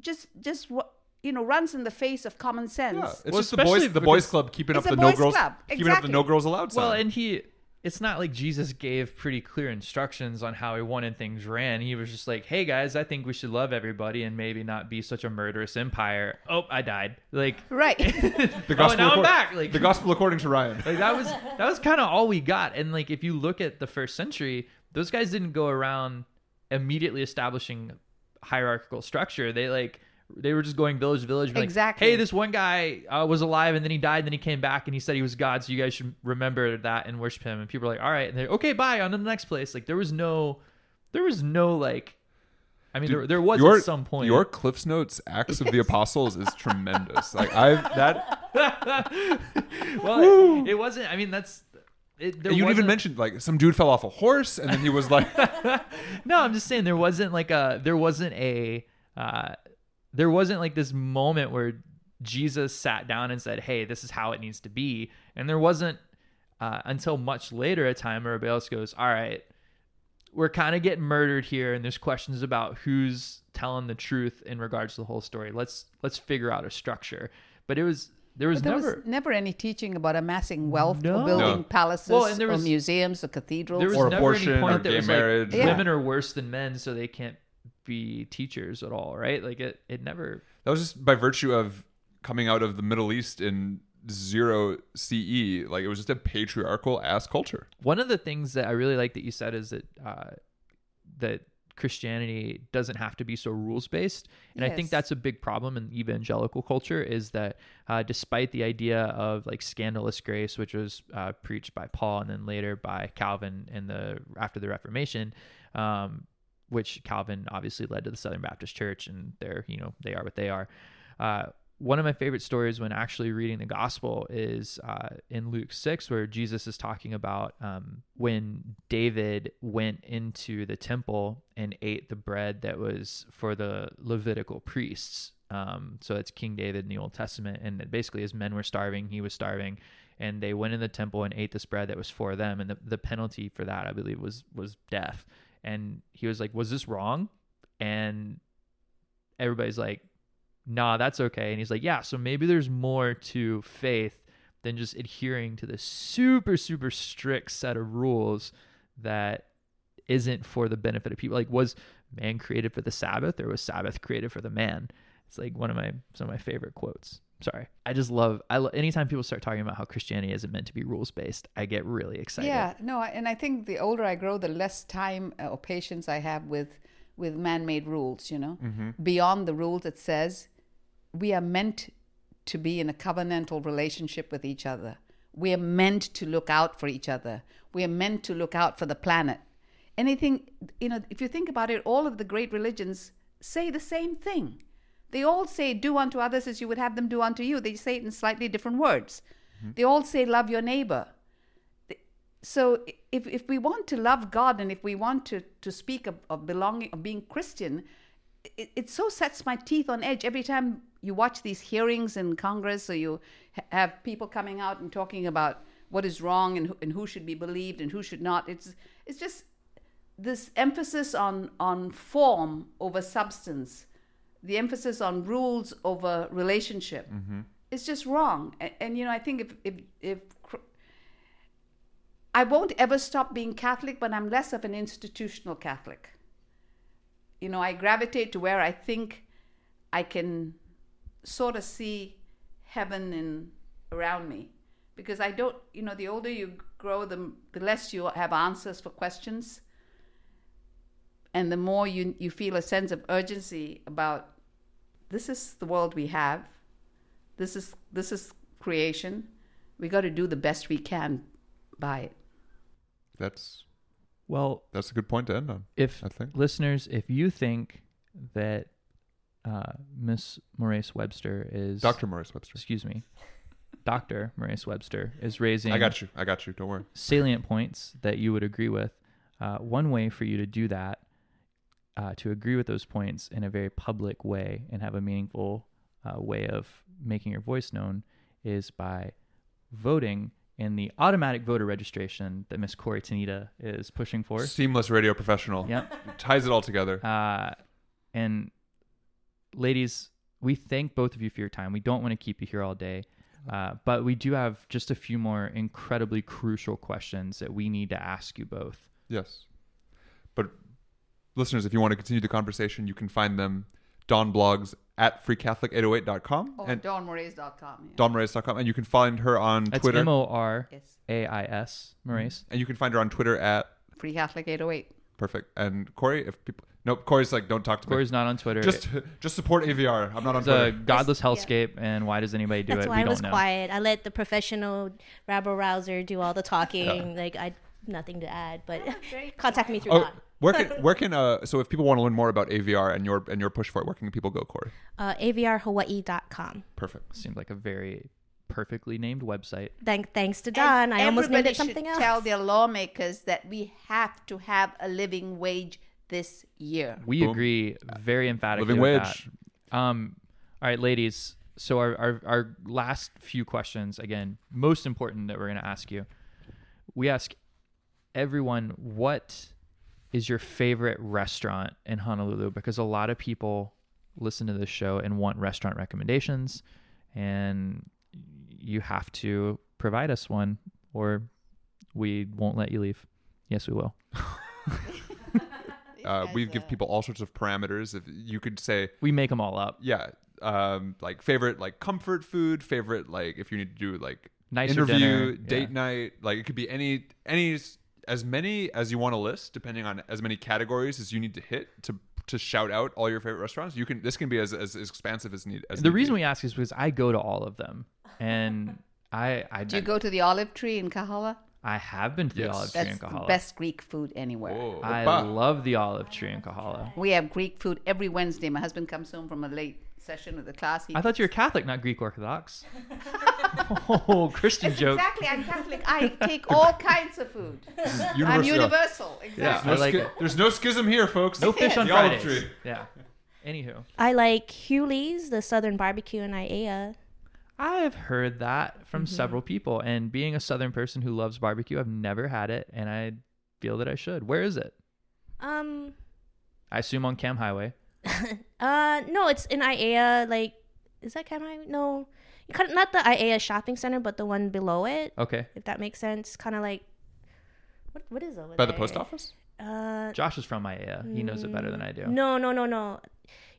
just just ru- you know runs in the face of common sense. Yeah, it's Well, just the boys, the boys club keeping up the no girls, club, keeping up the no girls allowed sign. Well, and he it's not like Jesus gave pretty clear instructions on how he wanted things ran. He was just like, "Hey guys, I think we should love everybody and maybe not be such a murderous empire." Oh, I died. Like Right. Oh, the oh, now I'm back. Like the gospel according to Ryan. like that was that was kind of all we got and like if you look at the first century those guys didn't go around immediately establishing hierarchical structure they like they were just going village to village being like, Exactly. hey this one guy uh, was alive and then he died and then he came back and he said he was god so you guys should remember that and worship him. And people were like all right. And they're okay bye on to the next place. Like there was no there was no like i mean there, there was your, at some point. Your Cliff's Notes Acts of the Apostles is tremendous. Like I that well it, it wasn't i mean that's it, there you even mentioned like some dude fell off a horse and then he was like No, I'm just saying there wasn't like a there wasn't a uh there wasn't like this moment where Jesus sat down and said, "Hey, this is how it needs to be." And there wasn't uh, until much later a time where Abelos goes, "All right, we're kind of getting murdered here, and there's questions about who's telling the truth in regards to the whole story. Let's let's figure out a structure." But it was there was there never was never any teaching about amassing wealth No. or building No. palaces Well, and there or museums or cathedrals. there was Or never abortion any point or gay marriage. like Yeah. women are worse than men, so they can't be teachers at all, right? Like it it never that was just by virtue of coming out of the Middle East in zero CE. Like it was just a patriarchal ass culture. One of the things that I really like that you said is that uh, that Christianity doesn't have to be so rules based, and I think that's a big problem in evangelical culture. Is that uh, despite the idea of like scandalous grace, which was uh, preached by Paul and then later by Calvin in the after the Reformation, um, which Calvin obviously led to the Southern Baptist Church, and they're you know they are what they are. Uh, one of my favorite stories when actually reading the gospel is uh, in Luke 6, where Jesus is talking about um, when David went into the temple and ate the bread that was for the Levitical priests. Um, so it's King David in the Old Testament. And basically, his men were starving, he was starving. And they went in the temple and ate this bread that was for them. And the, the penalty for that, I believe, was was death. And he was like, Was this wrong? And everybody's like, nah, that's okay. And he's like, yeah, so maybe there's more to faith than just adhering to this super, super strict set of rules that isn't for the benefit of people. Like, was man created for the Sabbath or was Sabbath created for the man? It's like one of my some of my favorite quotes. Sorry, I just love. I lo- anytime people start talking about how Christianity isn't meant to be rules based, I get really excited. Yeah, no, and I think the older I grow, the less time uh, or patience I have with with man-made rules. You know, beyond the rules, it says we are meant to be in a covenantal relationship with each other. We are meant to look out for each other. We are meant to look out for the planet. Anything, you know, if you think about it, all of the great religions say the same thing They all say, do unto others as you would have them do unto you. They say it in slightly different words. Mm-hmm. They all say, love your neighbor. So if, if we want to love God and if we want to, to speak of, of belonging, of being Christian, it, it so sets my teeth on edge every time you watch these hearings in Congress or you ha- have people coming out and talking about what is wrong and, who- and who should be believed and who should not. It's, it's just this emphasis on, on form over substance, the emphasis on rules over relationship. Mm-hmm. is just wrong. And, and you know, I think if, if, if I won't ever stop being Catholic, but I'm less of an institutional Catholic. You know, I gravitate to where I think I can sort of see heaven in around me, because I don't. You know, the older you grow, the the less you have answers for questions, and the more you you feel a sense of urgency about this is the world we have, this is this is creation. We got to do the best we can by it. That's Well, that's a good point to end on. if I think. listeners, if you think that uh, Miss Morais Webster is Dr. Morais Webster. excuse me, Doctor Morais Webster is raising I got you. I got you. Don't worry. salient points that you would agree with. Uh, one way for you to do that, uh, to agree with those points in a very public way and have a meaningful uh, way of making your voice known, is by voting in the automatic voter registration that Miss Corie Tanida is pushing for. Seamless radio professional. Yep. Ties it all together. Uh, and ladies, we thank both of you for your time. We don't want to keep you here all day, uh, but we do have just a few more incredibly crucial questions that we need to ask you both. Yes. But listeners, if you want to continue the conversation, you can find them Dawn blogs at freecatholic808.com Or and dawnmorais.com. Yeah. dawnmorais.com. And you can find her on That's Twitter. M O R Yes. A I S, Morais. and you can find her on Twitter at Free Catholic 808. perfect. And Corie, if people nope, Corie's like, don't talk to Corie's me. not on Twitter. Just just support AVR. I'm not on it's a Twitter. godless Yeah. hellscape, and why does anybody do That's it? why we I don't was know. quiet. I let the professional rabble rouser do all the talking. Like I nothing to add, but contact me through Oh, that. where can where can uh so if people want to learn more about AVR and your and your push for it, where can people go, Corie? Uh, avrhawaii.com. Perfect. Seems like a very perfectly named website. Thank, thanks to Dawn. I almost named it something else. Tell their lawmakers that we have to have a living wage this year. We Boom. agree very emphatically. Living wage. That. Um, all right, ladies. So our, our our last few questions, again, most important that we're going to ask you. We ask everyone what is your favorite restaurant in Honolulu because a lot of people listen to this show and want restaurant recommendations, and you have to provide us one, or we won't let you leave. Yes, we will. Uh, we give people all sorts of parameters. If you could say, We make them all up. yeah, um, like favorite like comfort food, favorite like if you need to do like Nicer interview, dinner, date yeah. night, like it could be any any as many as you want to list, depending on as many categories as you need to hit to to shout out all your favorite restaurants. You can this can be as as, as expansive as need. As the need reason be. we ask is because I go to all of them, and I I Do you go to the olive tree in Kahala? I have been to the Yes. olive tree That's in Kahala. best Greek food anywhere. Whoa, I oppa. love the olive tree in Kahala. We have Greek food every Wednesday. My husband comes home from a late session of the class. He I thought you were Catholic, not Greek Orthodox. oh, Christian That's joke. Exactly, I'm Catholic. I take all kinds of food. I'm Universal. universal. Exactly. Yeah, No I like schi- it. There's no schism here, folks. No fish on The olive Fridays. tree. Yeah. Anywho, I like Hugh Lee's, the Southern Barbecue in Aiea. I've heard that from Mm-hmm. several people, and being a Southern person who loves barbecue, I've never had it, and I feel that I should. Where is it? Um, I assume on Kam Highway. uh, no, it's in Aiea. Like, is that kind of no? Kind of, not the Aiea shopping center, but the one below it. Okay. If that makes sense, kind of like what? What is over By there? the post office? Uh, Josh is from Aiea. He knows it better than I do. no, no, no, no.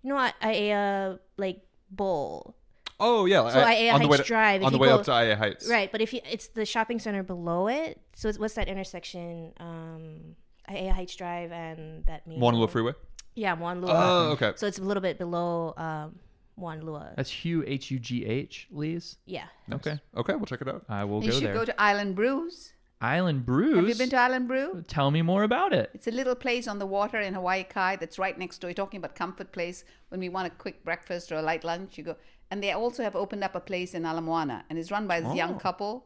You know, I- Aiea like bowl. Oh yeah, So Aiea on the way Heights to, Drive, if on the you way go- up to Aiea Heights. Right, but if you, it's the shopping center below it. So it's, what's that intersection? Um, Aiea Heights Drive and that main Moanalua road? Freeway. Yeah, Moanalua. Oh, okay. So it's a little bit below um, Moanalua. That's Hugh H U G H Lee's. yeah. Okay. Okay, we'll check it out. I will You go should there. go to Island Brews. Island Brews. Have you been to Island Brew? Tell me more about it. It's a little place on the water in Hawaii Kai that's right next door. You're talking about comfort place. When we want a quick breakfast or a light lunch, you go. And they also have opened up a place in Ala Moana, and it's run by this young couple.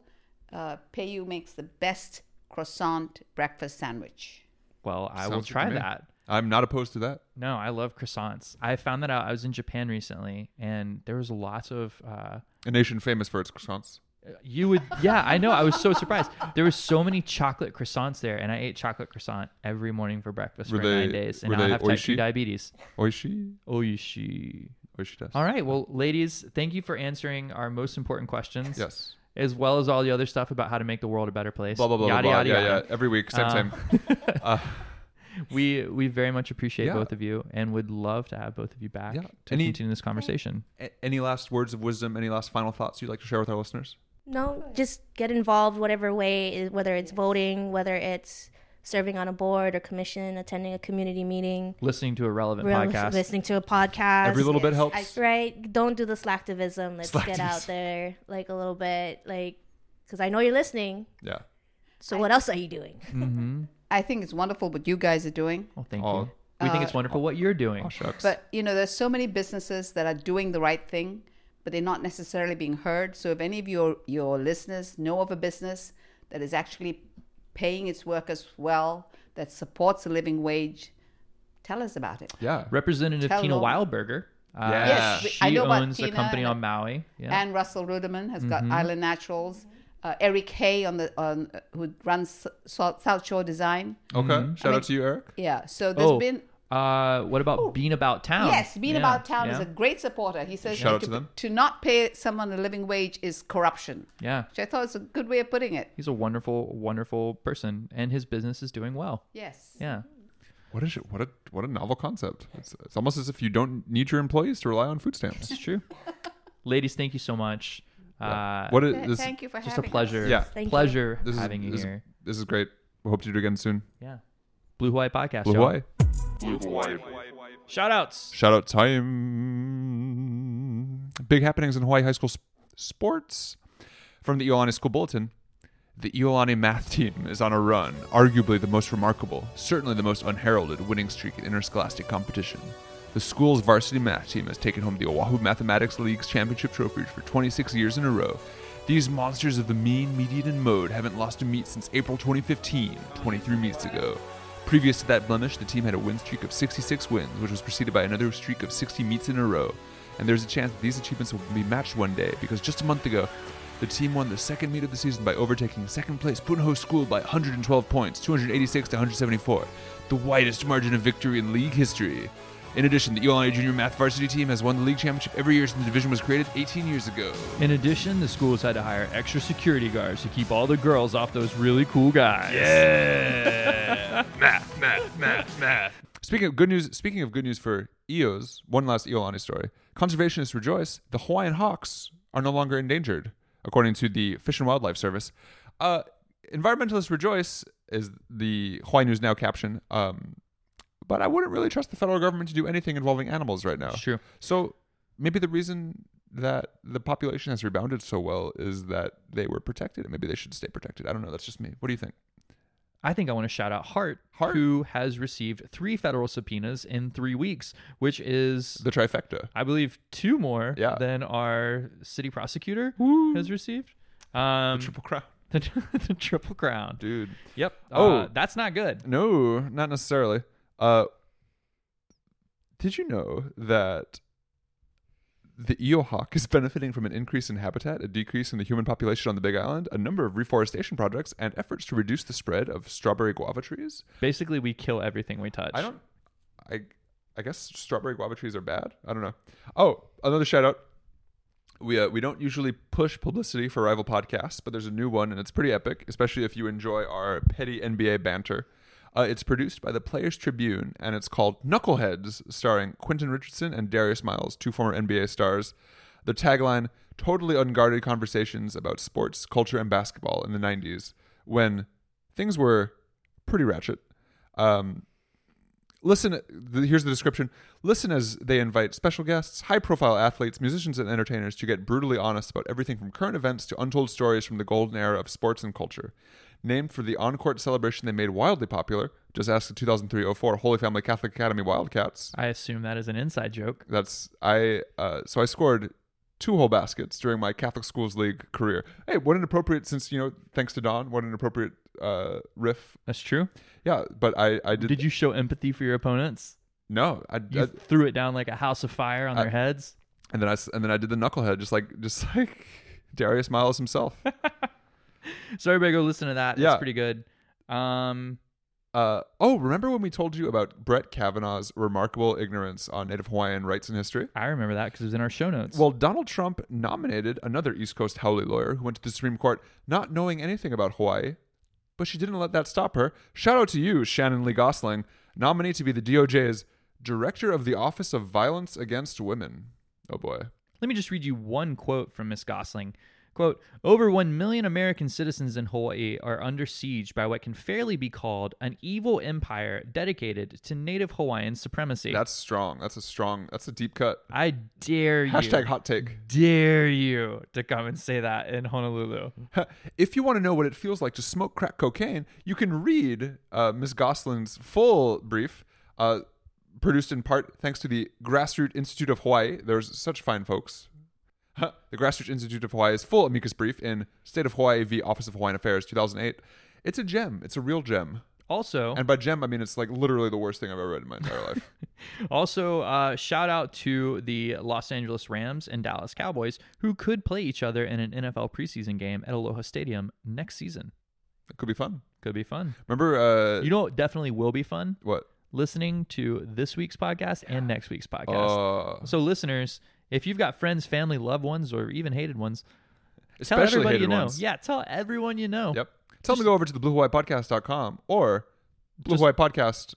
Uh, Peyu makes the best croissant breakfast sandwich. Well, I will Sounds good to try me. that. I'm not opposed to that. No, I love croissants. I found that out. I was in Japan recently, and there was lots of. Uh, A nation famous for its croissants. you would, yeah, I know. I was so surprised. There was so many chocolate croissants there, and I ate chocolate croissant every morning for breakfast Were for they- nine days, and now I have type two diabetes. Oishi. Oishi. Oishi does. All right, well, ladies, thank you for answering our most important questions. Yes. As well as all the other stuff about how to make the world a better place. Blah blah blah Yada blah. blah. yada yeah, yada. yeah. Every week, same Uh, same. Uh, We we very much appreciate Yeah. both of you, and would love to have both of you back Yeah. to Any- continue this conversation. any last words of wisdom? Any last final thoughts you'd like to share with our listeners? No, just get involved whatever way, whether it's voting, whether it's serving on a board or commission, attending a community meeting, Listening to a relevant real- podcast. listening to a podcast. Every little bit yes, helps. right? Don't do the slacktivism. Let's get out there like a little bit, like because I know you're listening. yeah. So what else are you doing? mm-hmm. I think it's wonderful what you guys are doing. Well, thank Oh. you. We think it's wonderful what you're doing. Oh shucks. But you know, there's so many businesses that are doing the right thing, but they're not necessarily being heard. So if any of your your listeners know of a business that is actually paying its workers well, that supports a living wage, tell us about it. yeah. Representative Tell Tina them. Wildberger. Uh, Yeah. Yes, she I know about owns a Tina company and- on Maui. Yeah. And Russell Ruderman has got Island Naturals. Uh, Eric Hay on the on uh, who runs South South Shore Design. Okay. Shout out to you, Eric. Yeah. So there's oh, been uh, what about Bean About Town? Yes, Bean Yeah, About Town is a great supporter. He says Shout out to, to them. to not pay someone a living wage is corruption, Yeah, which I thought was a good way of putting it. he's a wonderful, wonderful person, and his business is doing well. Yes. Yeah. What is it? What a what a novel concept. It's, it's almost as if you don't need your employees to rely on food stamps. It's true. Ladies, thank you so much. Uh, what is this? Thank you for just a pleasure. Us. Yeah. Thank you. pleasure This is having you this, is- here. this is great. We hope to do it again soon. Yeah. Blue Hawaii podcast. Blue y'all. Hawaii. Shout outs. Shout out time. Big happenings in Hawaii high school sp- sports. From the Iolani School Bulletin, the Iolani math team is on a run, arguably the most remarkable, certainly the most unheralded winning streak in interscholastic competition. The school's varsity math team has taken home the Oahu Mathematics League's championship trophy for 26 years in a row. These monsters of the mean, median, and mode haven't lost a meet since April 2015, 23 meets ago. Previous to that blemish, the team had a win streak of 66 wins, which was preceded by another streak of 60 meets in a row. And there's a chance that these achievements will be matched one day, because just a month ago, the team won the second meet of the season by overtaking second place Punahou School by 112 points, 286 to 174, the widest margin of victory in league history. In addition, the Iolani Junior Math varsity team has won the league championship every year since the division was created 18 years ago. In addition, the schools had to hire extra security guards to keep all the girls off those really cool guys. Yeah. math, math, math, math. Speaking of good news, speaking of good news for EOs, one last Iolani story. Conservationists rejoice. The Hawaiian hawks are no longer endangered, according to the Fish and Wildlife Service. Uh, environmentalists rejoice is the Hawaii News Now caption. Um, but I wouldn't really trust the federal government to do anything involving animals right now. True. So maybe the reason that the population has rebounded so well is that they were protected, and maybe they should stay protected. I don't know. That's just me. What do you think? I think I want to shout out HART, HART? who has received three federal subpoenas in three weeks, which is, The trifecta. I believe, two more Yeah. than our city prosecutor has received. Um, The triple crown. the, the triple crown. Dude. Yep. Oh. Uh, that's not good. No, not necessarily. Uh, did you know that the eel hawk is benefiting from an increase in habitat, a decrease in the human population on the Big Island, a number of reforestation projects, and efforts to reduce the spread of strawberry guava trees? Basically, we kill everything we touch. I don't. I I guess strawberry guava trees are bad. I don't know. Oh, another shout out. We uh, we don't usually push publicity for rival podcasts, but there's a new one and it's pretty epic, especially if you enjoy our petty NBA banter. Uh, it's produced by the Players Tribune and it's called Knuckleheads, starring Quentin Richardson and Darius Miles, two former NBA stars. The tagline: Totally unguarded conversations about sports, culture, and basketball in the '90s when things were pretty ratchet. Um, listen the, here's the description listen as they invite special guests high profile athletes musicians and entertainers to get brutally honest about everything from current events to untold stories from the golden era of sports and culture named for the on-court celebration they made wildly popular. Just ask the 2003-04 Holy Family Catholic Academy Wildcats. I assume that is an inside joke. That's I. Uh, so I scored two whole baskets during my Catholic Schools League career. Hey, what an appropriate since you know, thanks to Dawn, what an appropriate uh, riff. That's true. Yeah, but I I did. Did you show empathy for your opponents? No, I, You I threw it down like a house of fire on I- their heads. and then I and then I did the knucklehead, just like just like Darius Miles himself. So everybody go listen to that. Yeah. That's pretty good. Um, Uh, oh, remember when we told you about Brett Kavanaugh's remarkable ignorance on Native Hawaiian rights and history? I remember that because it was in our show notes. Well, Donald Trump nominated another East Coast haole lawyer who went to the Supreme Court not knowing anything about Hawaii, but she didn't let that stop her. Shout out to you, Shannon Lee Goessling, nominee to be the DOJ's Director of the Office of Violence Against Women. Oh boy. Let me just read you one quote from Miss Gosling. Quote, over 1 million American citizens in Hawaii are under siege by what can fairly be called an evil empire dedicated to native Hawaiian supremacy. That's strong. That's a strong, that's a deep cut. I dare you. Hashtag hot take. Dare you to come and say that in Honolulu. if you want to know what it feels like to smoke crack cocaine, you can read uh, Ms. Goessling's full brief, uh, produced in part thanks to the Grassroots Institute of Hawaii. There's such fine folks. Huh. The Grassroots Institute of Hawaii's full amicus brief in State of Hawaii v. Office of Hawaiian Affairs, 2008. It's a gem. It's a real gem. Also, And by gem, I mean it's like literally the worst thing I've ever read in my entire life. Also, uh, shout out to the Los Angeles Rams and Dallas Cowboys, who could play each other in an NFL preseason game at Aloha Stadium next season. It could be fun. Could be fun. Remember, uh, You know what definitely will be fun? what? Listening to this week's podcast and next week's podcast. Uh, so, listeners, if you've got friends, family, loved ones, or even hated ones, tell especially everybody hated you know. ones. Yeah, tell everyone you know. Yep. Tell them to go over to the bluehawaiipodcast.com or Blue Just- Hawaii Podcast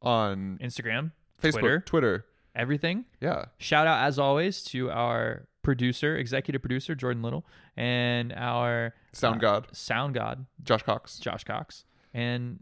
on Instagram, Facebook, Twitter, Twitter. everything. Yeah. Shout out, as always, to our producer, executive producer, Jordan Little, and our Sound uh, God, sound god, Josh Cox. Josh Cox. And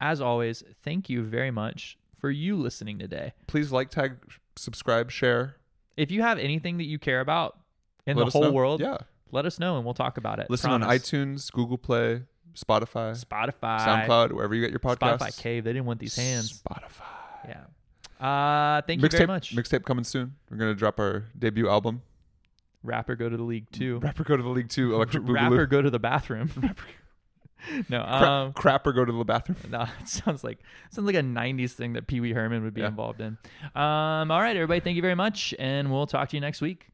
as always, thank you very much for you listening today. Please like, tag, subscribe, share. If you have anything that you care about in Let the whole know. world, Yeah. let us know and we'll talk about it. Listen on iTunes, Google Play, Spotify, Spotify, SoundCloud, wherever you get your podcasts. Spotify Cave. They didn't want these hands. Spotify. Yeah. Uh, thank you very Mixtape, much. mixtape coming soon. We're gonna drop our debut album. Rapper go to the league too. Rapper go to the league two. Electric Boogaloo. Rapper go to the bathroom. no, Cra- um, crapper go to the bathroom. No, it sounds like sounds like a '90s thing that Pee Wee Herman would be Yeah. involved in. Um, all right, everybody, thank you very much, and we'll talk to you next week.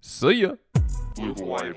See ya. Blue Hawaii.